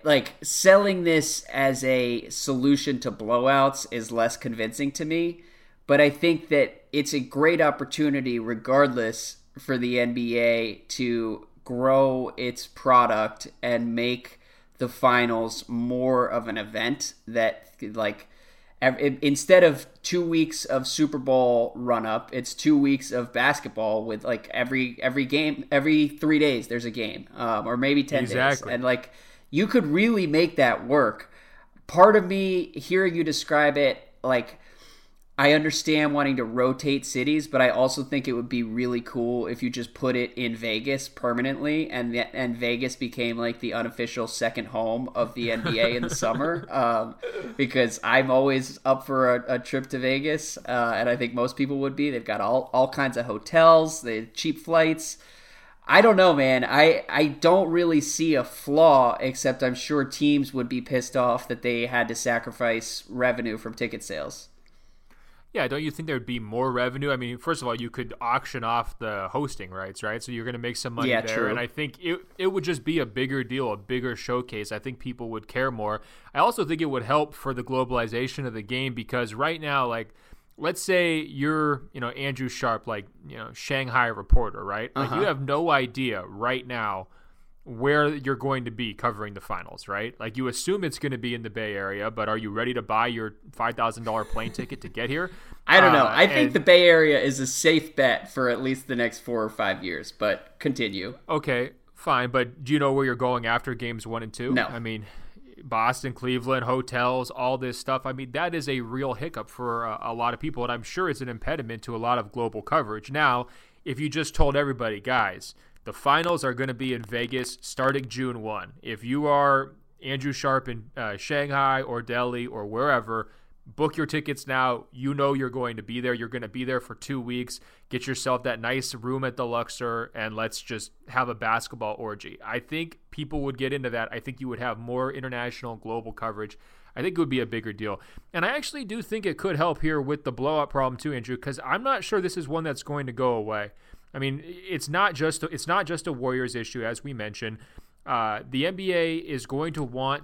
like selling this as a solution to blowouts is less convincing to me but i think that it's a great opportunity regardless for the nba to grow its product and make the finals more of an event that like instead of two weeks of super bowl run up it's two weeks of basketball with like every every game every three days there's a game um, or maybe 10 exactly. days and like you could really make that work. Part of me hearing you describe it, like, I understand wanting to rotate cities, but I also think it would be really cool if you just put it in Vegas permanently, and and Vegas became like the unofficial second home of the NBA in the summer. [LAUGHS] Um, because I'm always up for a, a trip to Vegas, uh, and I think most people would be. They've got all all kinds of hotels, they cheap flights. I don't know, man. I I don't really see a flaw, except I'm sure teams would be pissed off that they had to sacrifice revenue from ticket sales. Yeah, don't you think there would be more revenue? I mean, first of all, you could auction off the hosting rights, right? So you're going to make some money yeah, there, true. and I think it it would just be a bigger deal, a bigger showcase. I think people would care more. I also think it would help for the globalization of the game because right now, like let's say you're, you know, Andrew Sharp, like, you know, Shanghai reporter, right? Like uh-huh. you have no idea right now where you're going to be covering the finals, right? Like you assume it's going to be in the Bay Area, but are you ready to buy your five thousand dollar plane ticket to get here? [LAUGHS] I don't know. Uh, I think and, the Bay Area is a safe bet for at least the next four or five years. But continue. Okay, fine. But do you know where you're going after games one and two? No. I mean, Boston, Cleveland, hotels, all this stuff. I mean, that is a real hiccup for a, a, lot of people, and I'm sure it's an impediment to a lot of global coverage. Now, if you just told everybody, guys, The finals are going to be in Vegas starting June 1. If you are Andrew Sharp in uh, Shanghai or Delhi or wherever, book your tickets now. You know you're going to be there. You're going to be there for two weeks. Get yourself that nice room at the Luxor and let's just have a basketball orgy. I think people would get into that. I think you would have more international, global coverage. I think it would be a bigger deal. And I actually do think it could help here with the blowout problem too, Andrew, because I'm not sure this is one that's going to go away. I mean, it's not just it's not just a Warriors issue, as we mentioned. Uh, the NBA is going to want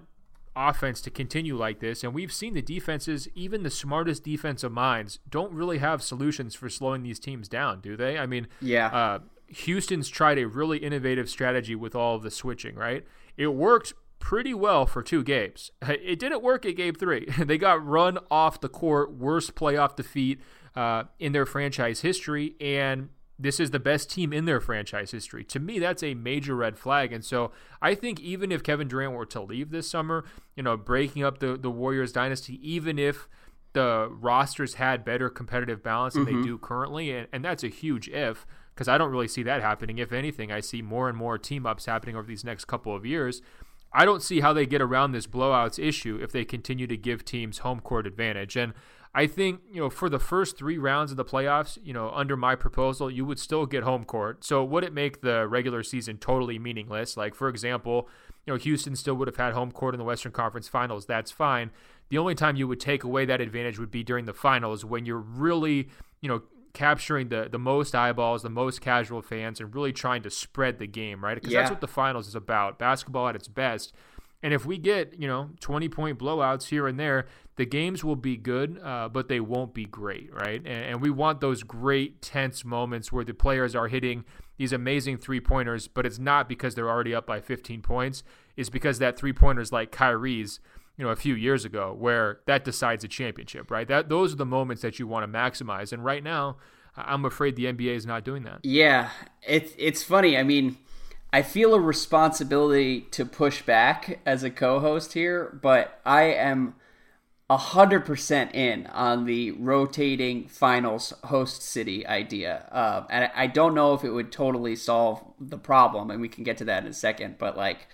offense to continue like this. And we've seen the defenses, even the smartest defensive minds, don't really have solutions for slowing these teams down, do they? I mean, yeah. Uh, Houston's tried a really innovative strategy with all of the switching, right? It worked pretty well for two games. [LAUGHS] It didn't work at game three. [LAUGHS] they got run off the court, worst playoff defeat uh, in their franchise history. And this is the best team in their franchise history. To me, that's a major red flag. And so I think even if Kevin Durant were to leave this summer, you know, breaking up the, the Warriors dynasty, even if the rosters had better competitive balance than mm-hmm. they do currently, and, and that's a huge if, because I don't really see that happening. If anything, I see more and more team ups happening over these next couple of years. I don't see how they get around this blowouts issue if they continue to give teams home court advantage. And I think, you know, for the first three rounds of the playoffs, you know, under my proposal, you would still get home court. So would it make the regular season totally meaningless? Like, for example, you know, Houston still would have had home court in the Western Conference Finals. That's fine. The only time you would take away that advantage would be during the finals when you're really, you know, capturing the the most eyeballs, the most casual fans, and really trying to spread the game, right? Because yeah. that's what the finals is about. Basketball at its best. And if we get, you know, 20 point blowouts here and there, the games will be good, uh, but they won't be great, right? And, and, we want those great, tense moments where the players are hitting these amazing three pointers, but it's not because they're already up by 15 points. It's because that three pointers like Kyrie's, you know, a few years ago, where that decides a championship, right? That those are the moments that you want to maximize. And right now, I'm afraid the NBA is not doing that. Yeah, it's it's funny. I mean, I feel a responsibility to push back as a co-host here, but I am hundred percent in on the rotating finals host city idea, uh, and I don't know if it would totally solve the problem, and we can get to that in a second. But like,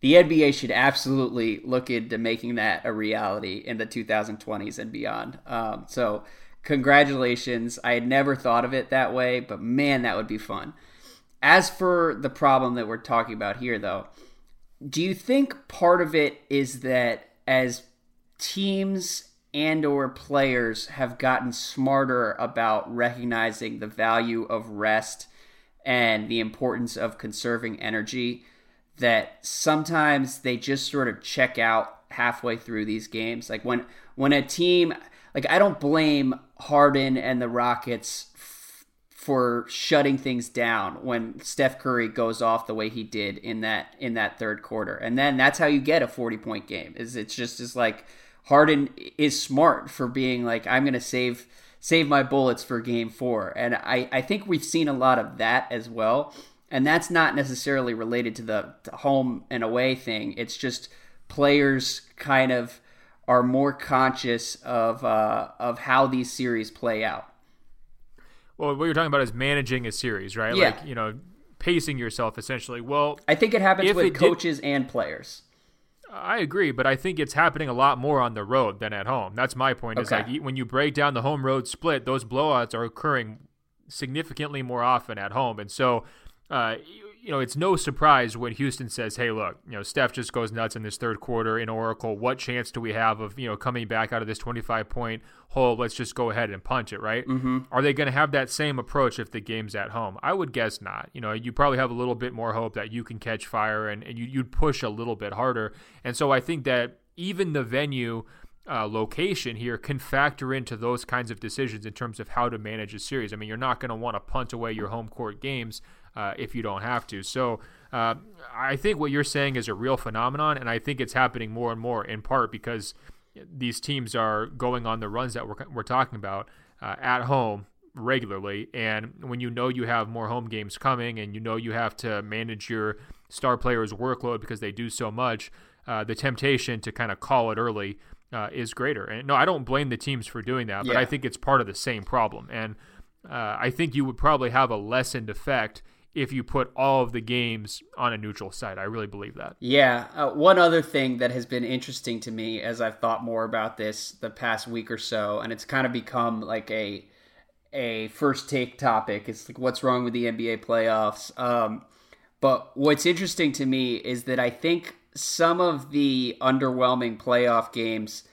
the NBA should absolutely look into making that a reality in the 2020s and beyond. Um, so, congratulations! I had never thought of it that way, but man, that would be fun. As for the problem that we're talking about here, though, do you think part of it is that as teams and or players have gotten smarter about recognizing the value of rest and the importance of conserving energy that sometimes they just sort of check out halfway through these games? Like when when a team like I don't blame Harden and the Rockets for shutting things down when Steph Curry goes off the way he did in that in that third quarter. And then that's how you get a 40 point game. Is it's just as like Harden is smart for being like I'm going to save save my bullets for game 4. And I I think we've seen a lot of that as well. And that's not necessarily related to the, the home and away thing. It's just players kind of are more conscious of uh, of how these series play out. Well, what you're talking about is managing a series, right? Yeah. Like, you know, pacing yourself essentially. Well, I think it happens with it coaches did, and players. I agree, but I think it's happening a lot more on the road than at home. That's my point. Okay. Is like when you break down the home road split, those blowouts are occurring significantly more often at home, and so uh, you know, it's no surprise when Houston says, "Hey, look, you know, Steph just goes nuts in this third quarter in Oracle. What chance do we have of you know coming back out of this 25 point hole? Let's just go ahead and punch it, right? Mm-hmm. Are they going to have that same approach if the game's at home? I would guess not. You know, you probably have a little bit more hope that you can catch fire and, and you, you'd push a little bit harder. And so I think that even the venue. Uh, location here can factor into those kinds of decisions in terms of how to manage a series. I mean, you're not going to want to punt away your home court games uh, if you don't have to. So uh, I think what you're saying is a real phenomenon, and I think it's happening more and more in part because these teams are going on the runs that we're, we're talking about uh, at home regularly. And when you know you have more home games coming and you know you have to manage your star players' workload because they do so much, uh, the temptation to kind of call it early uh, is greater. And no, I don't blame the teams for doing that, but yeah. I think it's part of the same problem. And uh, I think you would probably have a lessened effect if you put all of the games on a neutral site. I really believe that. Yeah. Uh, one other thing that has been interesting to me as I've thought more about this the past week or so, and it's kind of become like a a first take topic. It's like what's wrong with the NBA playoffs. Um, but what's interesting to me is that I think some of the underwhelming playoff games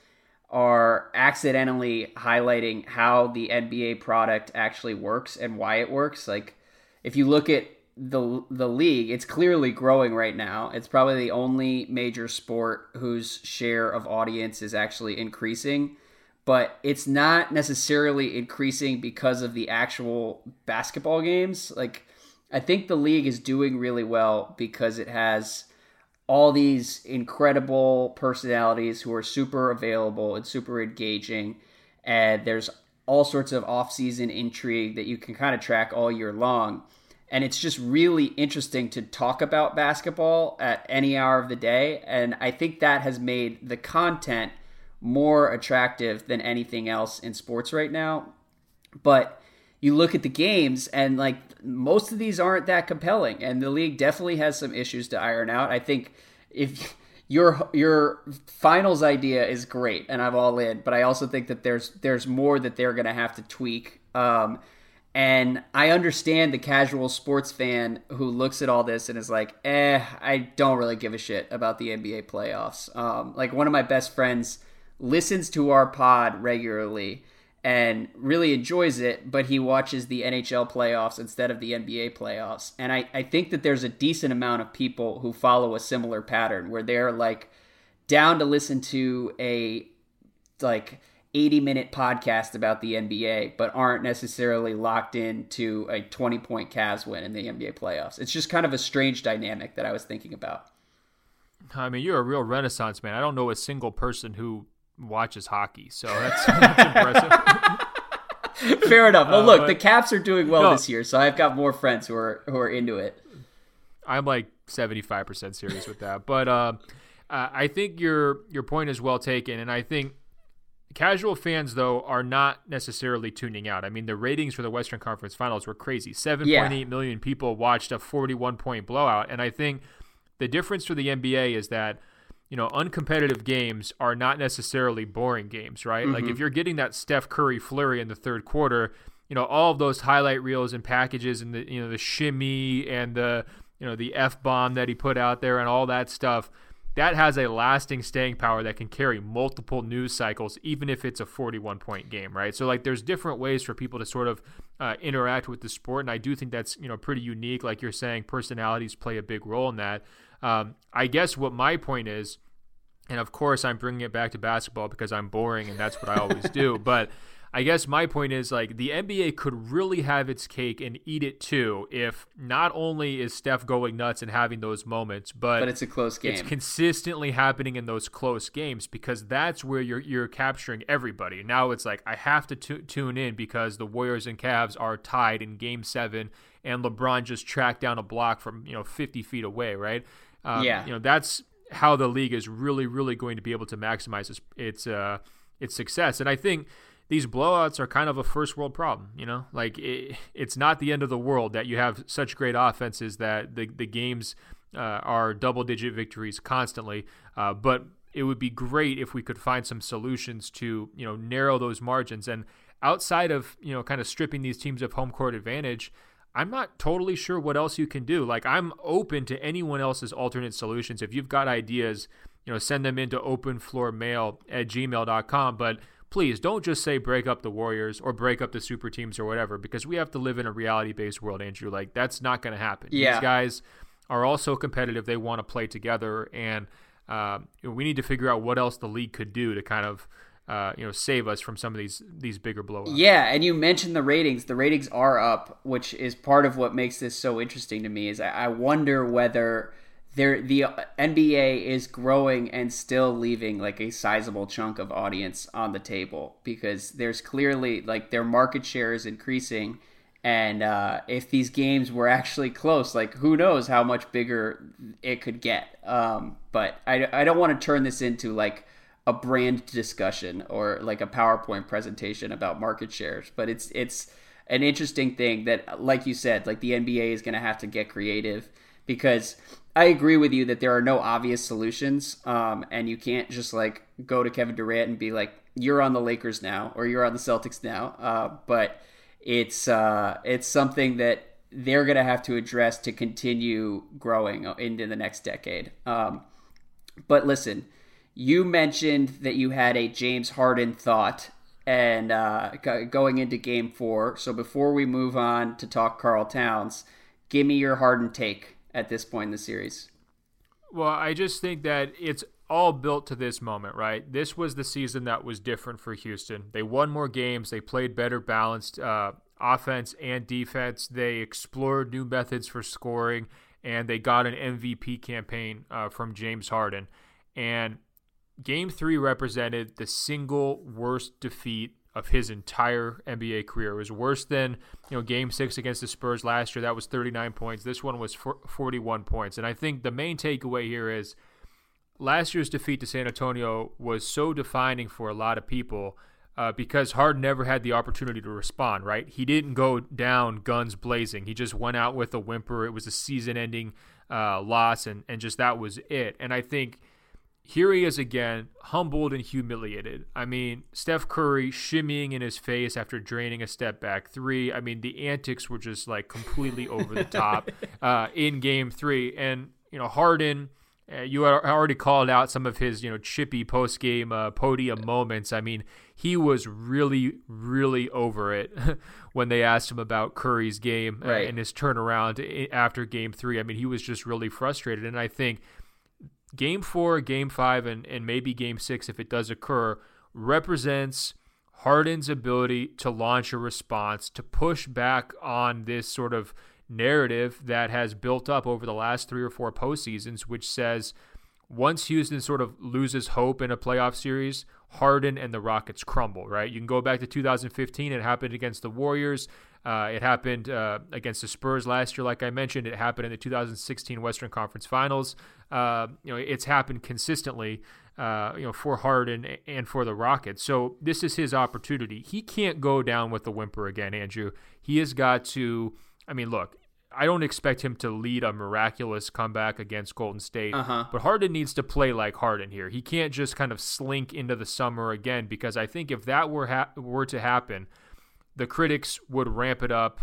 are accidentally highlighting how the NBA product actually works and why it works. Like if you look at the the league, it's clearly growing right now. It's probably the only major sport whose share of audience is actually increasing, but it's not necessarily increasing because of the actual basketball games. Like I think the league is doing really well because it has all these incredible personalities who are super available and super engaging and there's all sorts of off-season intrigue that you can kind of track all year long. And it's just really interesting to talk about basketball at any hour of the day and i think that has made the content more attractive than anything else in sports right now. But you look at the games and like most of these aren't that compelling and the league definitely has some issues to iron out. I think if your your finals idea is great and i'm all in but i also think that there's there's more that they're going to have to tweak um, and I understand the casual sports fan who looks at all this and is like, eh, I don't really give a shit about the NBA playoffs. Um, like, one of my best friends listens to our pod regularly and really enjoys it, but he watches the NHL playoffs instead of the NBA playoffs. And I, I think that there's a decent amount of people who follow a similar pattern where they're like down to listen to a like 80 minute podcast about the NBA, but aren't necessarily locked into a 20 point Cavs win in the NBA playoffs. It's just kind of a strange dynamic that I was thinking about. I mean, you're a real renaissance man. I don't know a single person who watches hockey, so [LAUGHS] that's, that's impressive. [LAUGHS] Fair enough. Well, uh, look, but, the Caps are doing well no, this year, so I've got more friends who are who are into it. I'm like 75% serious with that, but uh, I think your your point is well taken, and I think Casual fans, though, are not necessarily tuning out. I mean, the ratings for the Western Conference Finals were crazy. 7.8 yeah. million people watched a 41 point blowout. And I think the difference for the NBA is that, you know, uncompetitive games are not necessarily boring games, right? Mm-hmm. Like if you're getting that Steph Curry flurry in the third quarter, you know, all of those highlight reels and packages and the, you know, the shimmy and the, you know, the F bomb that he put out there and all that stuff that has a lasting staying power that can carry multiple news cycles, even if it's a 41 point game, right? So, like, there's different ways for people to sort of uh, interact with the sport, and I do think that's you know pretty unique. Like you're saying, personalities play a big role in that. Um, I guess what my point is, and of course I'm bringing it back to basketball because I'm boring and that's what I always do, [LAUGHS] but I guess my point is like the NBA could really have its cake and eat it too if not only is Steph going nuts and having those moments, but, but it's a close game. It's consistently happening in those close games because that's where you're you're capturing everybody. Now it's like I have to t- tune in because the Warriors and Cavs are tied in Game Seven, and LeBron just tracked down a block from you know 50 feet away, right? Um, yeah, you know that's how the league is really really going to be able to maximize its its, uh, its success, and I think these blowouts are kind of a first world problem. You know, like it, it's not the end of the world that you have such great offenses that the the games uh, are double digit victories constantly. Uh, but it would be great if we could find some solutions to you know narrow those margins and outside of you know kind of stripping these teams of home court advantage. I'm not totally sure what else you can do. Like I'm open to anyone else's alternate solutions. If you've got ideas, you know, send them into openfloormail at gmail.com. But please don't just say break up the Warriors or break up the super teams or whatever, because we have to live in a reality based world, Andrew. Like that's not going to happen. Yeah. These guys are also competitive. They want to play together, and uh, we need to figure out what else the league could do to kind of. Uh, you know, save us from some of these these bigger blowouts. Yeah, and you mentioned the ratings. The ratings are up, which is part of what makes this so interesting to me. Is I, I wonder whether there the NBA is growing and still leaving like a sizable chunk of audience on the table because there's clearly like their market share is increasing and uh, if these games were actually close like who knows how much bigger it could get um, but I, I don't want to turn this into like a brand discussion or like a PowerPoint presentation about market shares but it's it's an interesting thing that, like you said, like the NBA is going to have to get creative because I agree with you that there are no obvious solutions, um, and you can't just like go to Kevin Durant and be like, "You're on the Lakers now," or "You're on the Celtics now." Uh, but it's uh, it's something that they're going to have to address to continue growing into the next decade. Um, but listen, you mentioned that you had a James Harden thought and uh, going into game four. So before we move on to talk Karl Towns, give me your Harden take at this point in the series. Well, I just think that it's all built to this moment, right? This was the season that was different for Houston. They won more games, they played better balanced uh, offense and defense, they explored new methods for scoring, and they got an MVP campaign uh, from James Harden. And Game three represented the single worst defeat of his entire NBA career. It was worse than you know Game six against the Spurs last year. That was 39 points. This one was 41 points. And I think the main takeaway here is last year's defeat to San Antonio was so defining for a lot of people. Uh, because Harden never had the opportunity to respond, right? He didn't go down guns blazing. He just went out with a whimper. It was a season ending uh, loss, and, and just that was it. And I think here he is again, humbled and humiliated. I mean, Steph Curry shimmying in his face after draining a step back three. I mean, the antics were just like completely over the top [LAUGHS] uh, in game three. And, you know, Harden, uh, you already called out some of his, you know, chippy post game uh, podium moments. I mean, he was really, really over it [LAUGHS] when they asked him about Curry's game uh, right. and his turnaround after game three. I mean, he was just really frustrated. And I think game four, game five, and, and maybe game six, if it does occur, represents Harden's ability to launch a response, to push back on this sort of narrative that has built up over the last three or four postseasons, which says once Houston sort of loses hope in a playoff series, Harden and the Rockets crumble, right? You can go back to 2015. It happened against the Warriors. Uh, it happened uh, against the Spurs last year, like I mentioned. It happened in the 2016 Western Conference Finals. Uh, you know, it's happened consistently. Uh, you know, for Harden and for the Rockets. So this is his opportunity. He can't go down with the whimper again, Andrew. He has got to. I mean, look, I don't expect him to lead a miraculous comeback against Golden State, uh-huh. but Harden needs to play like Harden here. He can't just kind of slink into the summer again because I think if that were ha- were to happen, the critics would ramp it up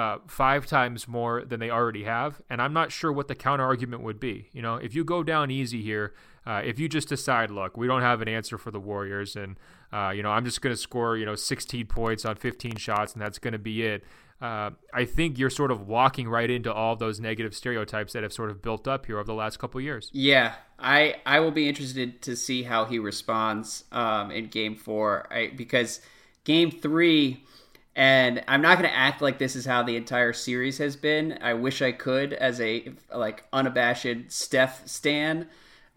uh, five times more than they already have. And I'm not sure what the counter argument would be. You know, if you go down easy here, uh, if you just decide, look, we don't have an answer for the Warriors, and uh, you know, I'm just going to score, you know, 16 points on 15 shots, and that's going to be it. Uh, I think you're sort of walking right into all those negative stereotypes that have sort of built up here over the last couple years. Yeah, I I will be interested to see how he responds um, in Game Four, I, because Game Three and I'm not going to act like this is how the entire series has been. I wish I could as a like unabashed Steph stan,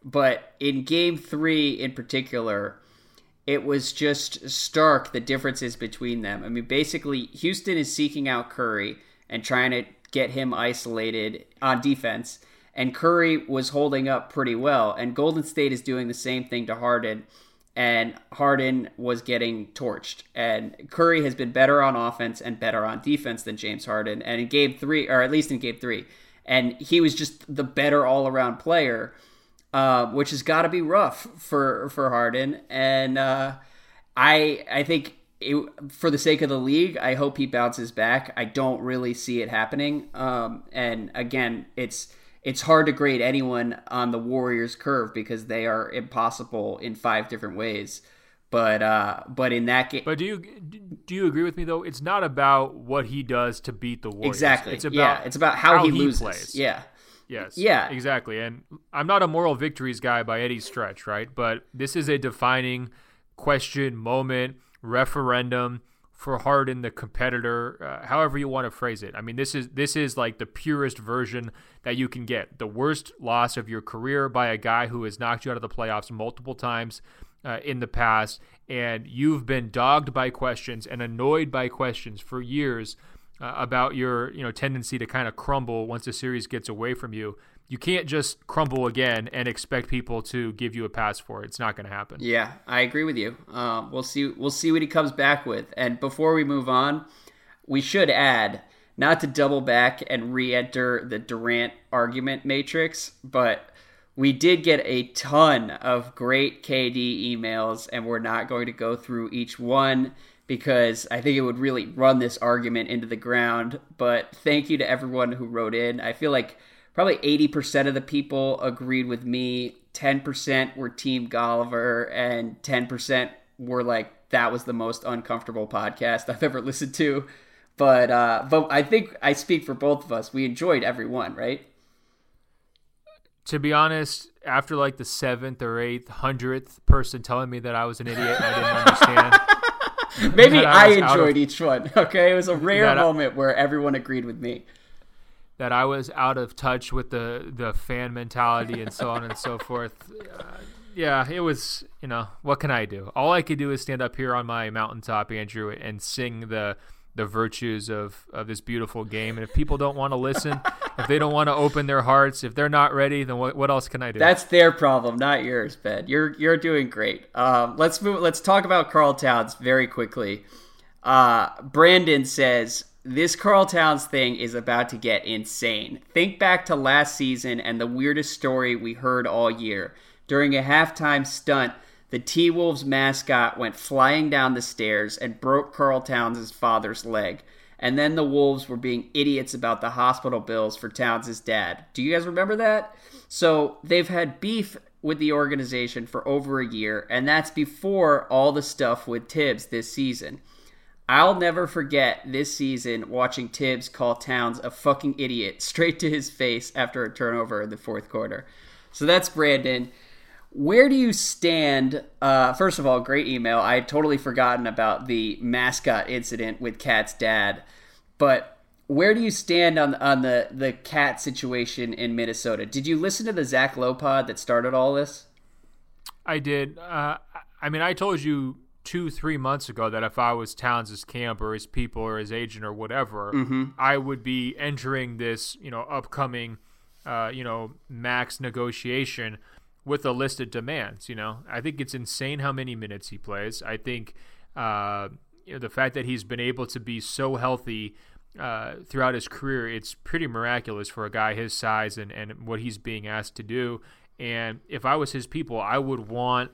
but in game 3 in particular, it was just stark the differences between them. I mean, basically Houston is seeking out Curry and trying to get him isolated on defense, and Curry was holding up pretty well, and Golden State is doing the same thing to Harden and Harden was getting torched. And Curry has been better on offense and better on defense than James Harden. And in game three, or at least in game three, and he was just the better all around player, uh, which has got to be rough for for Harden. And uh, I I think. It, for the sake of the league, I hope he bounces back. I don't really see it happening. Um, and again, it's it's hard to grade anyone on the Warriors curve because they are impossible in five different ways. But uh, but in that game, but do you do you agree with me though? It's not about what he does to beat the Warriors. Exactly. It's about yeah. It's about how, how he, loses. plays. Yeah. Yes. Yeah. Exactly. And I'm not a moral victories guy by any stretch, right? But this is a defining question, moment, referendum for Harden, the competitor, uh, however you want to phrase it. I mean, this is this is like the purest version that you can get. The worst loss of your career by a guy who has knocked you out of the playoffs multiple times uh, in the past, and you've been dogged by questions and annoyed by questions for years uh, about your you know tendency to kind of crumble once a series gets away from you you can't just crumble again and expect people to give you a pass for it. It's not going to happen. Yeah, I agree with you. Uh, we'll see. We'll see what he comes back with. And before we move on, we should add not to double back and re-enter the Durant argument matrix, but we did get a ton of great KD emails, and we're not going to go through each one because I think it would really run this argument into the ground. But thank you to everyone who wrote in. I feel like probably 80% of the people agreed with me, 10% were Team Golliver, and 10% were like, that was the most uncomfortable podcast [LAUGHS] I've ever listened to. But uh, but I think I speak for both of us. We enjoyed every one, right? to be honest, after like the seventh or eighth, hundredth person telling me that I was an idiot, I didn't [LAUGHS] understand. [LAUGHS] Maybe I, I enjoyed of, each one. [LAUGHS] Okay, it was a rare moment I, where everyone agreed with me. That I was out of touch with the the fan mentality and so on and so [LAUGHS] forth. Uh, yeah, it was. You know, what can I do? All I could do is stand up here on my mountaintop, Andrew, and sing the the virtues of, of this beautiful game. And if people don't want to listen, if they don't want to open their hearts, if they're not ready, then what, what else can I do? That's their problem, not yours, Ben. You're you're doing great. Um, let's move. Let's talk about Karl Towns very quickly. Uh, Brandon says this Karl Towns thing is about to get insane. Think back to last season and the weirdest story we heard all year. During a halftime stunt, the T Wolves mascot went flying down the stairs and broke Karl Towns' father's leg. And then the Wolves were being idiots about the hospital bills for Towns' dad. Do you guys remember that? So they've had beef with the organization for over a year, and that's before all the stuff with Thibs this season. I'll never forget this season watching Thibs call Towns a fucking idiot [LAUGHS] straight to his face after a turnover in the fourth quarter. So that's Brandon. Where do you stand? Uh, first of all, great email. I had totally forgotten about the mascot incident with KAT's dad, but where do you stand on on the the KAT situation in Minnesota? Did you listen to the Zach Lowe pod that started all this? I did. Uh, I mean, I told you two, three months ago that if I was Towns' camp or his people or his agent or whatever, mm-hmm. I would be entering this, you know, upcoming, uh, you know, max negotiation with a list of demands. You know, I think it's insane how many minutes he plays. I think uh, you know, the fact that he's been able to be so healthy uh, throughout his career, it's pretty miraculous for a guy his size and, and what he's being asked to do. And if I was his people, I would want.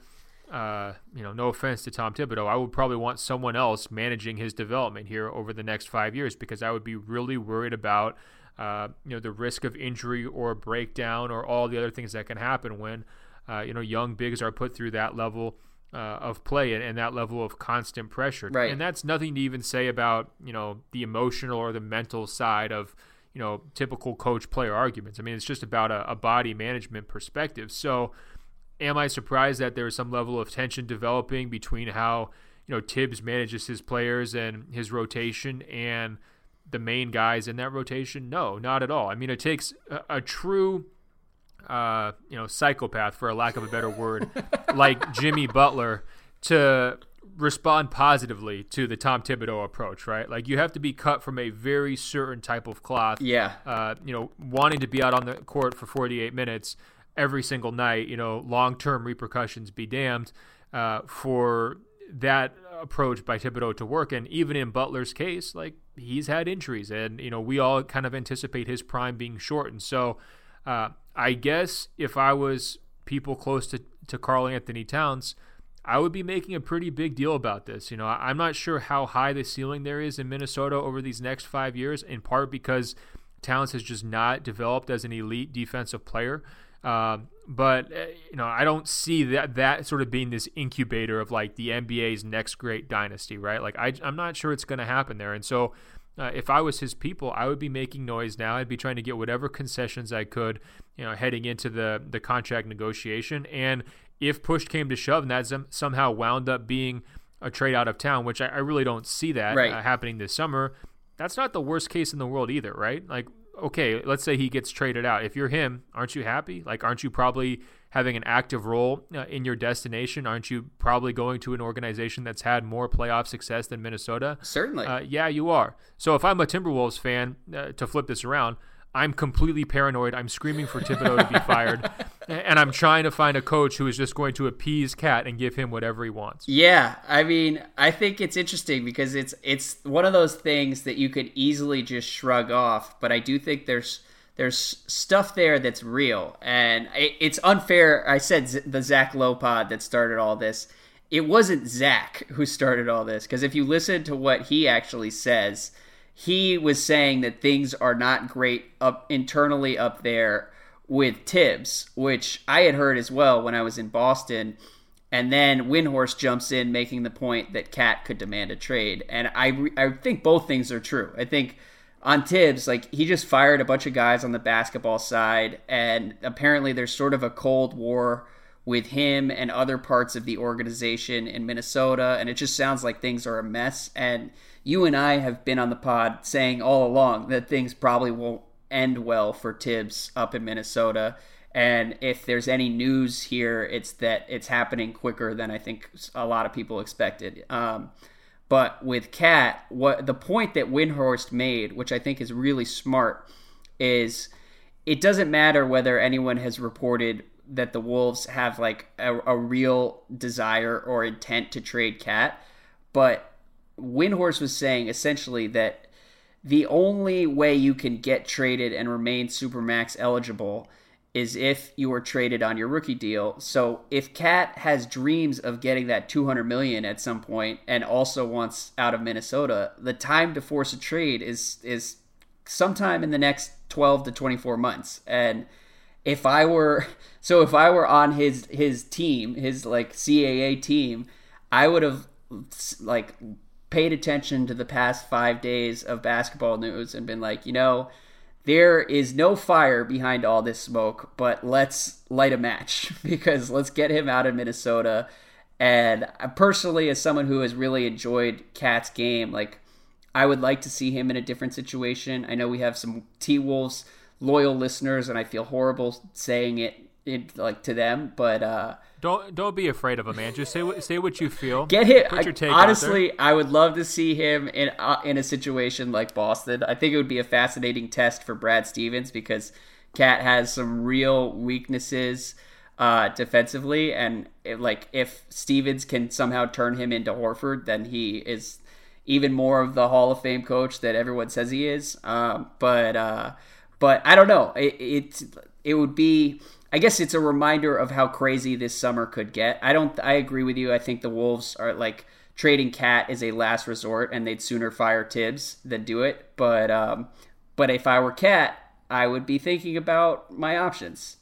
Uh, you know, no offense to Tom Thibodeau, I would probably want someone else managing his development here over the next five years because I would be really worried about, uh, you know, the risk of injury or breakdown or all the other things that can happen when uh, you know, young bigs are put through that level uh, of play and, and, that level of constant pressure. Right. And that's nothing to even say about, you know, the emotional or the mental side of, you know, typical coach player arguments. I mean, it's just about a, a body management perspective. So, am I surprised that there is some level of tension developing between how, you know, Thibs manages his players and his rotation and the main guys in that rotation? No, not at all. I mean, it takes a, a true uh, you know, psychopath, for a lack of a better word, [LAUGHS] like Jimmy Butler, to respond positively to the Tom Thibodeau approach, right? Like you have to be cut from a very certain type of cloth. Yeah. Uh, you know, wanting to be out on the court for 48 minutes every single night, you know, long term repercussions be damned uh, for that approach by Thibodeau to work. And even in Butler's case, like he's had injuries, and you know, we all kind of anticipate his prime being shortened. So uh, I guess if I was people close to, to Karl-Anthony Towns, I would be making a pretty big deal about this. You know, I'm not sure how high the ceiling there is in Minnesota over these next five years, in part because Towns has just not developed as an elite defensive player. Uh, but uh, you know, I don't see that that sort of being this incubator of like the NBA's next great dynasty, right? Like I, I'm not sure it's going to happen there, and so uh, if I was his people, I would be making noise now. I'd be trying to get whatever concessions I could, you know, heading into the the contract negotiation. And if push came to shove, and that somehow wound up being a trade out of town, which I, I really don't see that right. uh, happening this summer, that's not the worst case in the world either, right? Like, okay, let's say he gets traded out. If you're him, aren't you happy? Like, aren't you probably having an active role uh, in your destination? Aren't you probably going to an organization that's had more playoff success than Minnesota? Certainly. Uh, yeah, you are. So if I'm a Timberwolves fan, uh, to flip this around, I'm completely paranoid. I'm screaming for Thibodeau to be [LAUGHS] fired, and I'm trying to find a coach who is just going to appease KAT and give him whatever he wants. Yeah, I mean, I think it's interesting because it's it's one of those things that you could easily just shrug off, but I do think there's there's stuff there that's real, and it, it's unfair. I said the Zach Lowe pod that started all this. It wasn't Zach who started all this because if you listen to what he actually says he was saying that things are not great up internally up there with Thibs, which I had heard as well when I was in Boston. And then Windhorst jumps in, making the point that KAT could demand a trade. And I, I think both things are true. I think on Thibs, like he just fired a bunch of guys on the basketball side, and apparently there's sort of a cold war with him and other parts of the organization in Minnesota, and it just sounds like things are a mess. And you and I have been on the pod saying all along that things probably won't end well for Thibs up in Minnesota. And if there's any news here, it's that it's happening quicker than I think a lot of people expected. Um, but with KAT, what the point that Windhorst made, which I think is really smart, is it doesn't matter whether anyone has reported that the Wolves have like a, a real desire or intent to trade KAT, but Windhorst was saying essentially that the only way you can get traded and remain supermax eligible is if you are traded on your rookie deal. So if KAT has dreams of getting that 200 million at some point and also wants out of Minnesota, the time to force a trade is is sometime in the next 12 to 24 months. And if I were [LAUGHS] so if I were on his his team, his like CAA team, I would have like paid attention to the past five days of basketball news and been like, you know, there is no fire behind all this smoke, but let's light a match [LAUGHS] because let's get him out of Minnesota. And personally, as someone who has really enjoyed KAT's game, like I would like to see him in a different situation. I know we have some T Wolves loyal listeners, and I feel horrible saying it, it like to them, but uh, don't don't be afraid of him, man. Just say what say what you feel. Get him. Put your take honestly, I would love to see him in uh, in a situation like Boston. I think it would be a fascinating test for Brad Stevens because KAT has some real weaknesses uh, defensively, and it, like if Stevens can somehow turn him into Horford, then he is even more of the Hall of Fame coach that everyone says he is. Um, but uh, but I don't know. It, it it would be I guess it's a reminder of how crazy this summer could get. I don't. I agree with you. I think the Wolves are like trading KAT is a last resort, and they'd sooner fire Thibs than do it. But um, but if I were KAT, I would be thinking about my options.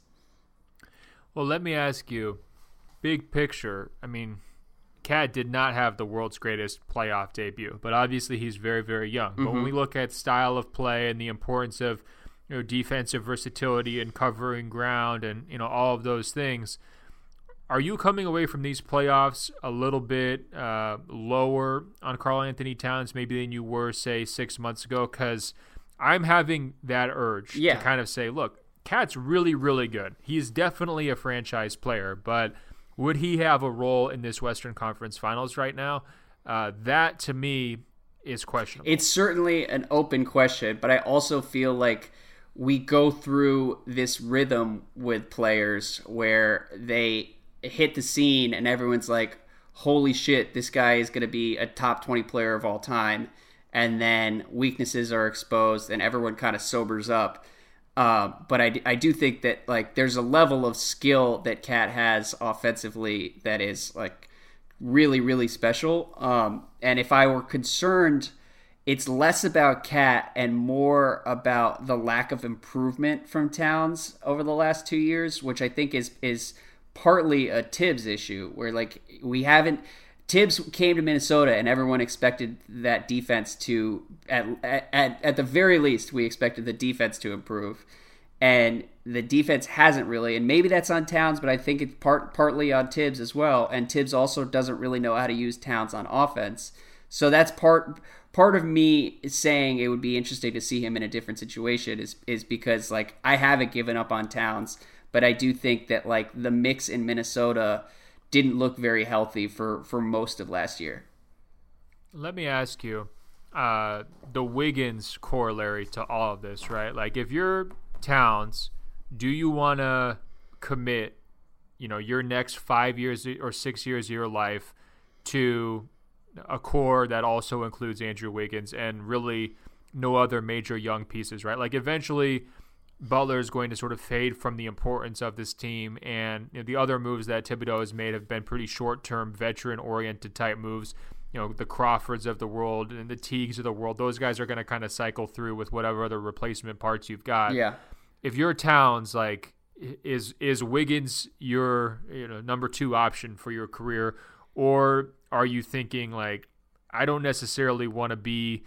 Well, let me ask you, big picture. I mean, KAT did not have the world's greatest playoff debut, but obviously he's very very young. Mm-hmm. But when mm-hmm. we look at style of play and the importance of you know defensive versatility and covering ground and you know all of those things. Are you coming away from these playoffs a little bit uh, lower on Karl-Anthony Towns maybe than you were say six months ago? Because I'm having that urge yeah. to kind of say, look, KAT's really really good. He's definitely a franchise player, but would he have a role in this Western Conference Finals right now? Uh, that to me is questionable. It's certainly an open question, but I also feel like we go through this rhythm with players where they hit the scene and everyone's like, holy shit, this guy is going to be a top 20 player of all time. And then weaknesses are exposed and everyone kind of sobers up. Uh, but I, I do think that like there's a level of skill that KAT has offensively that is like really really special. Um, and if I were concerned it's less about KAT and more about the lack of improvement from Towns over the last two years, which I think is is partly a Thibs issue, where like we haven't. Thibs came to Minnesota and everyone expected that defense to at, at at the very least we expected the defense to improve, and the defense hasn't really. And maybe that's on Towns, but I think it's part partly on Thibs as well. And Thibs also doesn't really know how to use Towns on offense. So that's part part of me saying it would be interesting to see him in a different situation is is because like I haven't given up on Towns, but I do think that like the mix in Minnesota didn't look very healthy for for most of last year. Let me ask you. uh, the Wiggins corollary to all of this, right? Like, if you're Towns, do you want to commit, you know, your next five years or six years of your life to a core that also includes Andrew Wiggins and really no other major young pieces, right? Like, eventually Butler is going to sort of fade from the importance of this team, and you know, the other moves that Thibodeau has made have been pretty short-term, veteran-oriented type moves. You know, the Crawfords of the world and the Teagues of the world; those guys are going to kind of cycle through with whatever other replacement parts you've got. Yeah. If your Towns like is is Wiggins your you know number two option for your career, or are you thinking like I don't necessarily want to be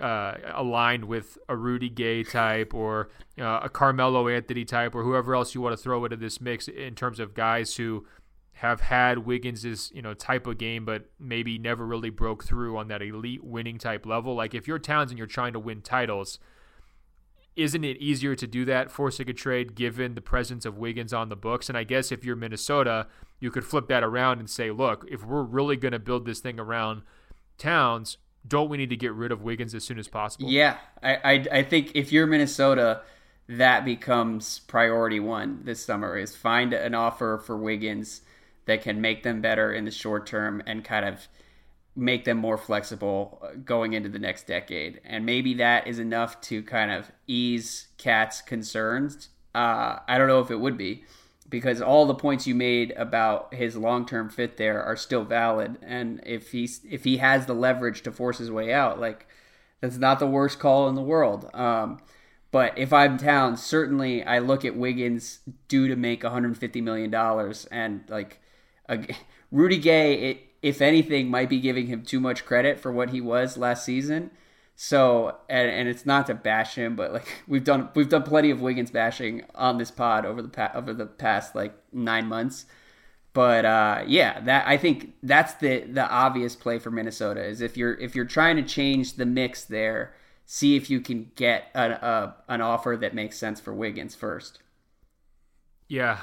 uh, aligned with a Rudy Gay type or uh, a Carmelo Anthony type or whoever else you want to throw into this mix in terms of guys who have had Wiggins's you know type of game, but maybe never really broke through on that elite winning type level. Like if you're Towns and you're trying to win titles, isn't it easier to do that forcing a trade given the presence of Wiggins on the books? And I guess if you're Minnesota, you could flip that around and say, look, if we're really going to build this thing around Towns, don't we need to get rid of Wiggins as soon as possible? Yeah, I, I, I think if you're Minnesota, that becomes priority one this summer is find an offer for Wiggins that can make them better in the short term and kind of make them more flexible uh, going into the next decade. And maybe that is enough to kind of ease KAT's concerns. Uh, I don't know if it would be because all the points you made about his long-term fit there are still valid. And if he's if he has the leverage to force his way out like that's not the worst call in the world. Um, but if I'm Towns, certainly I look at Wiggins due to make 150 million dollars, and like Rudy Gay, it, if anything, might be giving him too much credit for what he was last season. So, and, and it's not to bash him, but like [LAUGHS] we've done we've done plenty of Wiggins bashing on this pod over the pa- over the past like nine months. But uh, yeah, that I think that's the the obvious play for Minnesota is if you're if you're trying to change the mix there, see if you can get an a, an offer that makes sense for Wiggins first. Yeah,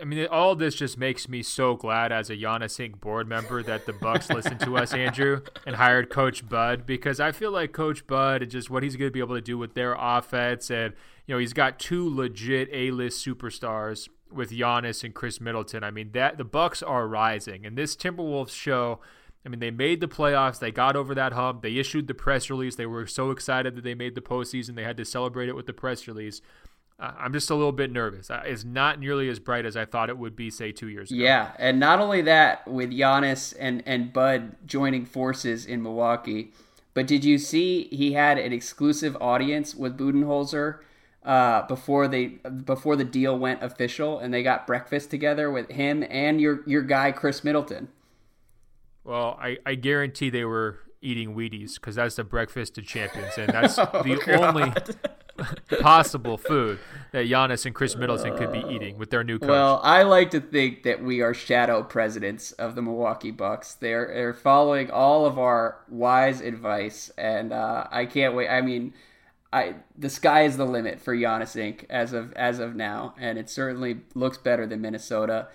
I mean, all this just makes me so glad as a Giannis Inc. board member that the Bucks listened to us, [LAUGHS] Andrew, and hired Coach Bud because I feel like Coach Bud and just what he's going to be able to do with their offense, and you know, he's got two legit A-list superstars with Giannis and Khris Middleton. I mean, that the Bucks are rising, and this Timberwolves show. I mean, they made the playoffs. They got over that hump. They issued the press release. They were so excited that they made the postseason. They had to celebrate it with the press release. I'm just a little bit nervous. Uh, it's not nearly as bright as I thought it would be, say, two years ago. Yeah, and not only that, with Giannis and and Bud joining forces in Milwaukee, but did you see he had an exclusive audience with Budenholzer uh, before they before the deal went official, and they got breakfast together with him and your your guy Khris Middleton. Well, I, I guarantee they were eating Wheaties because that's the breakfast of champions, and that's [LAUGHS] oh, the God. only possible food that Giannis and Khris Middleton could be eating with their new coach. Well, I like to think that we are shadow presidents of the Milwaukee Bucks. They're, they're following all of our wise advice, and uh, I can't wait. I mean, I the sky is the limit for Giannis Inc. as of as of now, and it certainly looks better than Minnesota.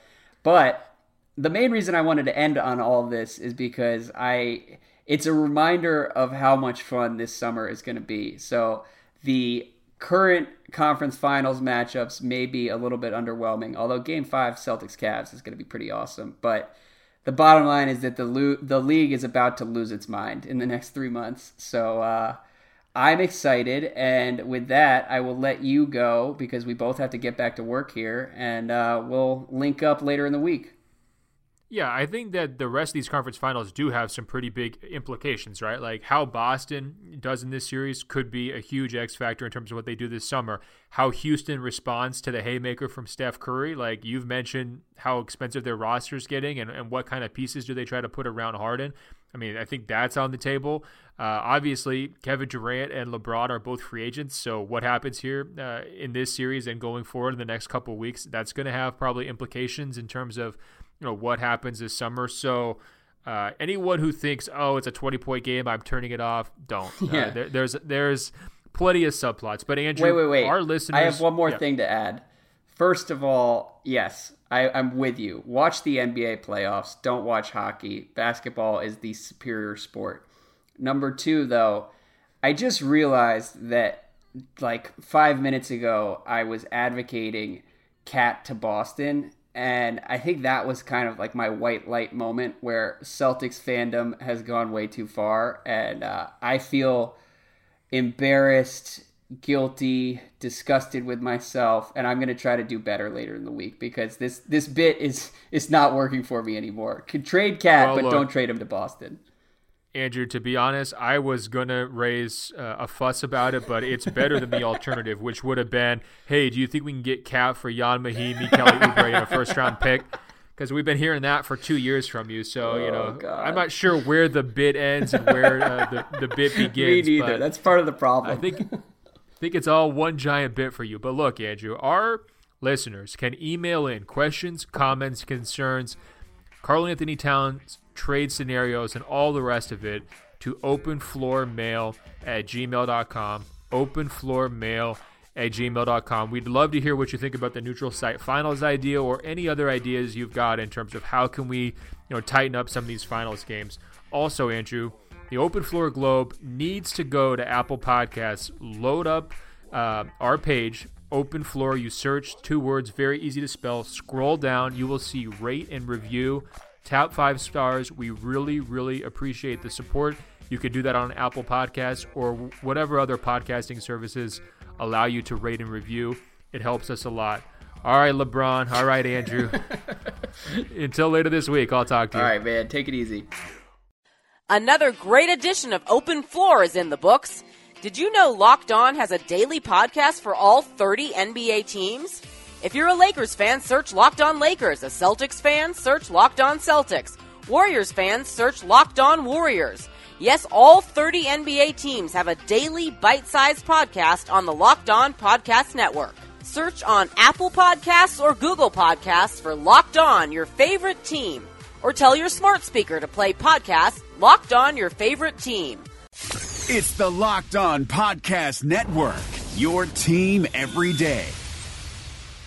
But the main reason I wanted to end on all this is because I it's a reminder of how much fun this summer is going to be. So the current conference finals matchups may be a little bit underwhelming, although game five Celtics Cavs is going to be pretty awesome. But the bottom line is that the lo- the league is about to lose its mind in the next three months. So uh, I'm excited, and with that, I will let you go because we both have to get back to work here, and uh, we'll link up later in the week. Yeah, I think that the rest of these conference finals do have some pretty big implications, right? Like how Boston does in this series could be a huge X factor in terms of what they do this summer. How Houston responds to the haymaker from Steph Curry. Like you've mentioned how expensive their roster's getting and, and what kind of pieces do they try to put around Harden. I mean, I think that's on the table. Uh, obviously, Kevin Durant and LeBron are both free agents. So, what happens here uh, in this series and going forward in the next couple weeks, that's going to have probably implications in terms of you know what happens this summer. So uh, anyone who thinks, oh, it's a 20 point game, I'm turning it off, don't. [LAUGHS] Yeah. Uh, there, there's there's plenty of subplots. But Andrew, wait, wait, wait. Our listeners, I have one more yeah. thing to add. First of all, yes, I, I'm with you. Watch the NBA playoffs. Don't watch hockey. Basketball is the superior sport. Number two, though, I just realized that like five minutes ago, I was advocating KAT to Boston. And I think that was kind of like my white light moment where Celtics fandom has gone way too far. And uh, I feel embarrassed, guilty, disgusted with myself, and I'm going to try to do better later in the week because this this bit is is not working for me anymore. Can trade KAT, well, but look, don't trade him to Boston. Andrew, to be honest, I was going to raise uh, a fuss about it, but it's better than the [LAUGHS] alternative, which would have been, hey, do you think we can get KAT for Ian Mahinmi, Kelly Oubre, and a first round pick? Because we've been hearing that for two years from you. So, oh, you know, God. I'm not sure where the bid ends and where uh, the, the bid [LAUGHS] begins. Me neither. That's part of the problem. I think, I think it's all one giant bit for you. But look, Andrew, our listeners can email in questions, comments, concerns, Karl Anthony Towns trade scenarios, and all the rest of it to openfloormail at gmail.com. Openfloormail at gmail.com. We'd love to hear what you think about the neutral site finals idea or any other ideas you've got in terms of how can we, you know, tighten up some of these finals games. Also, Andrew, the Open Floor Globe needs to go to Apple Podcasts, load up uh, our page, Open Floor. You search two words, very easy to spell. Scroll down, you will see rate and review tap five stars. We really, really appreciate the support. You can do that on Apple Podcasts or whatever other podcasting services allow you to rate and review. It helps us a lot. All right, LeBron. All right, Andrew. [LAUGHS] Until later this week, I'll talk to you. All right, man. Take it easy. Another great edition of Open Floor is in the books. Did you know Locked On has a daily podcast for all 30 NBA teams? If you're a Lakers fan, search Locked On Lakers. A Celtics fan, search Locked On Celtics. Warriors fans, search Locked On Warriors. Yes, all 30 NBA teams have a daily bite-sized podcast on the Locked On Podcast Network. Search on Apple Podcasts or Google Podcasts for Locked On, your favorite team. Or tell your smart speaker to play podcast Locked On Your Favorite Team. It's the Locked On Podcast Network, your team every day.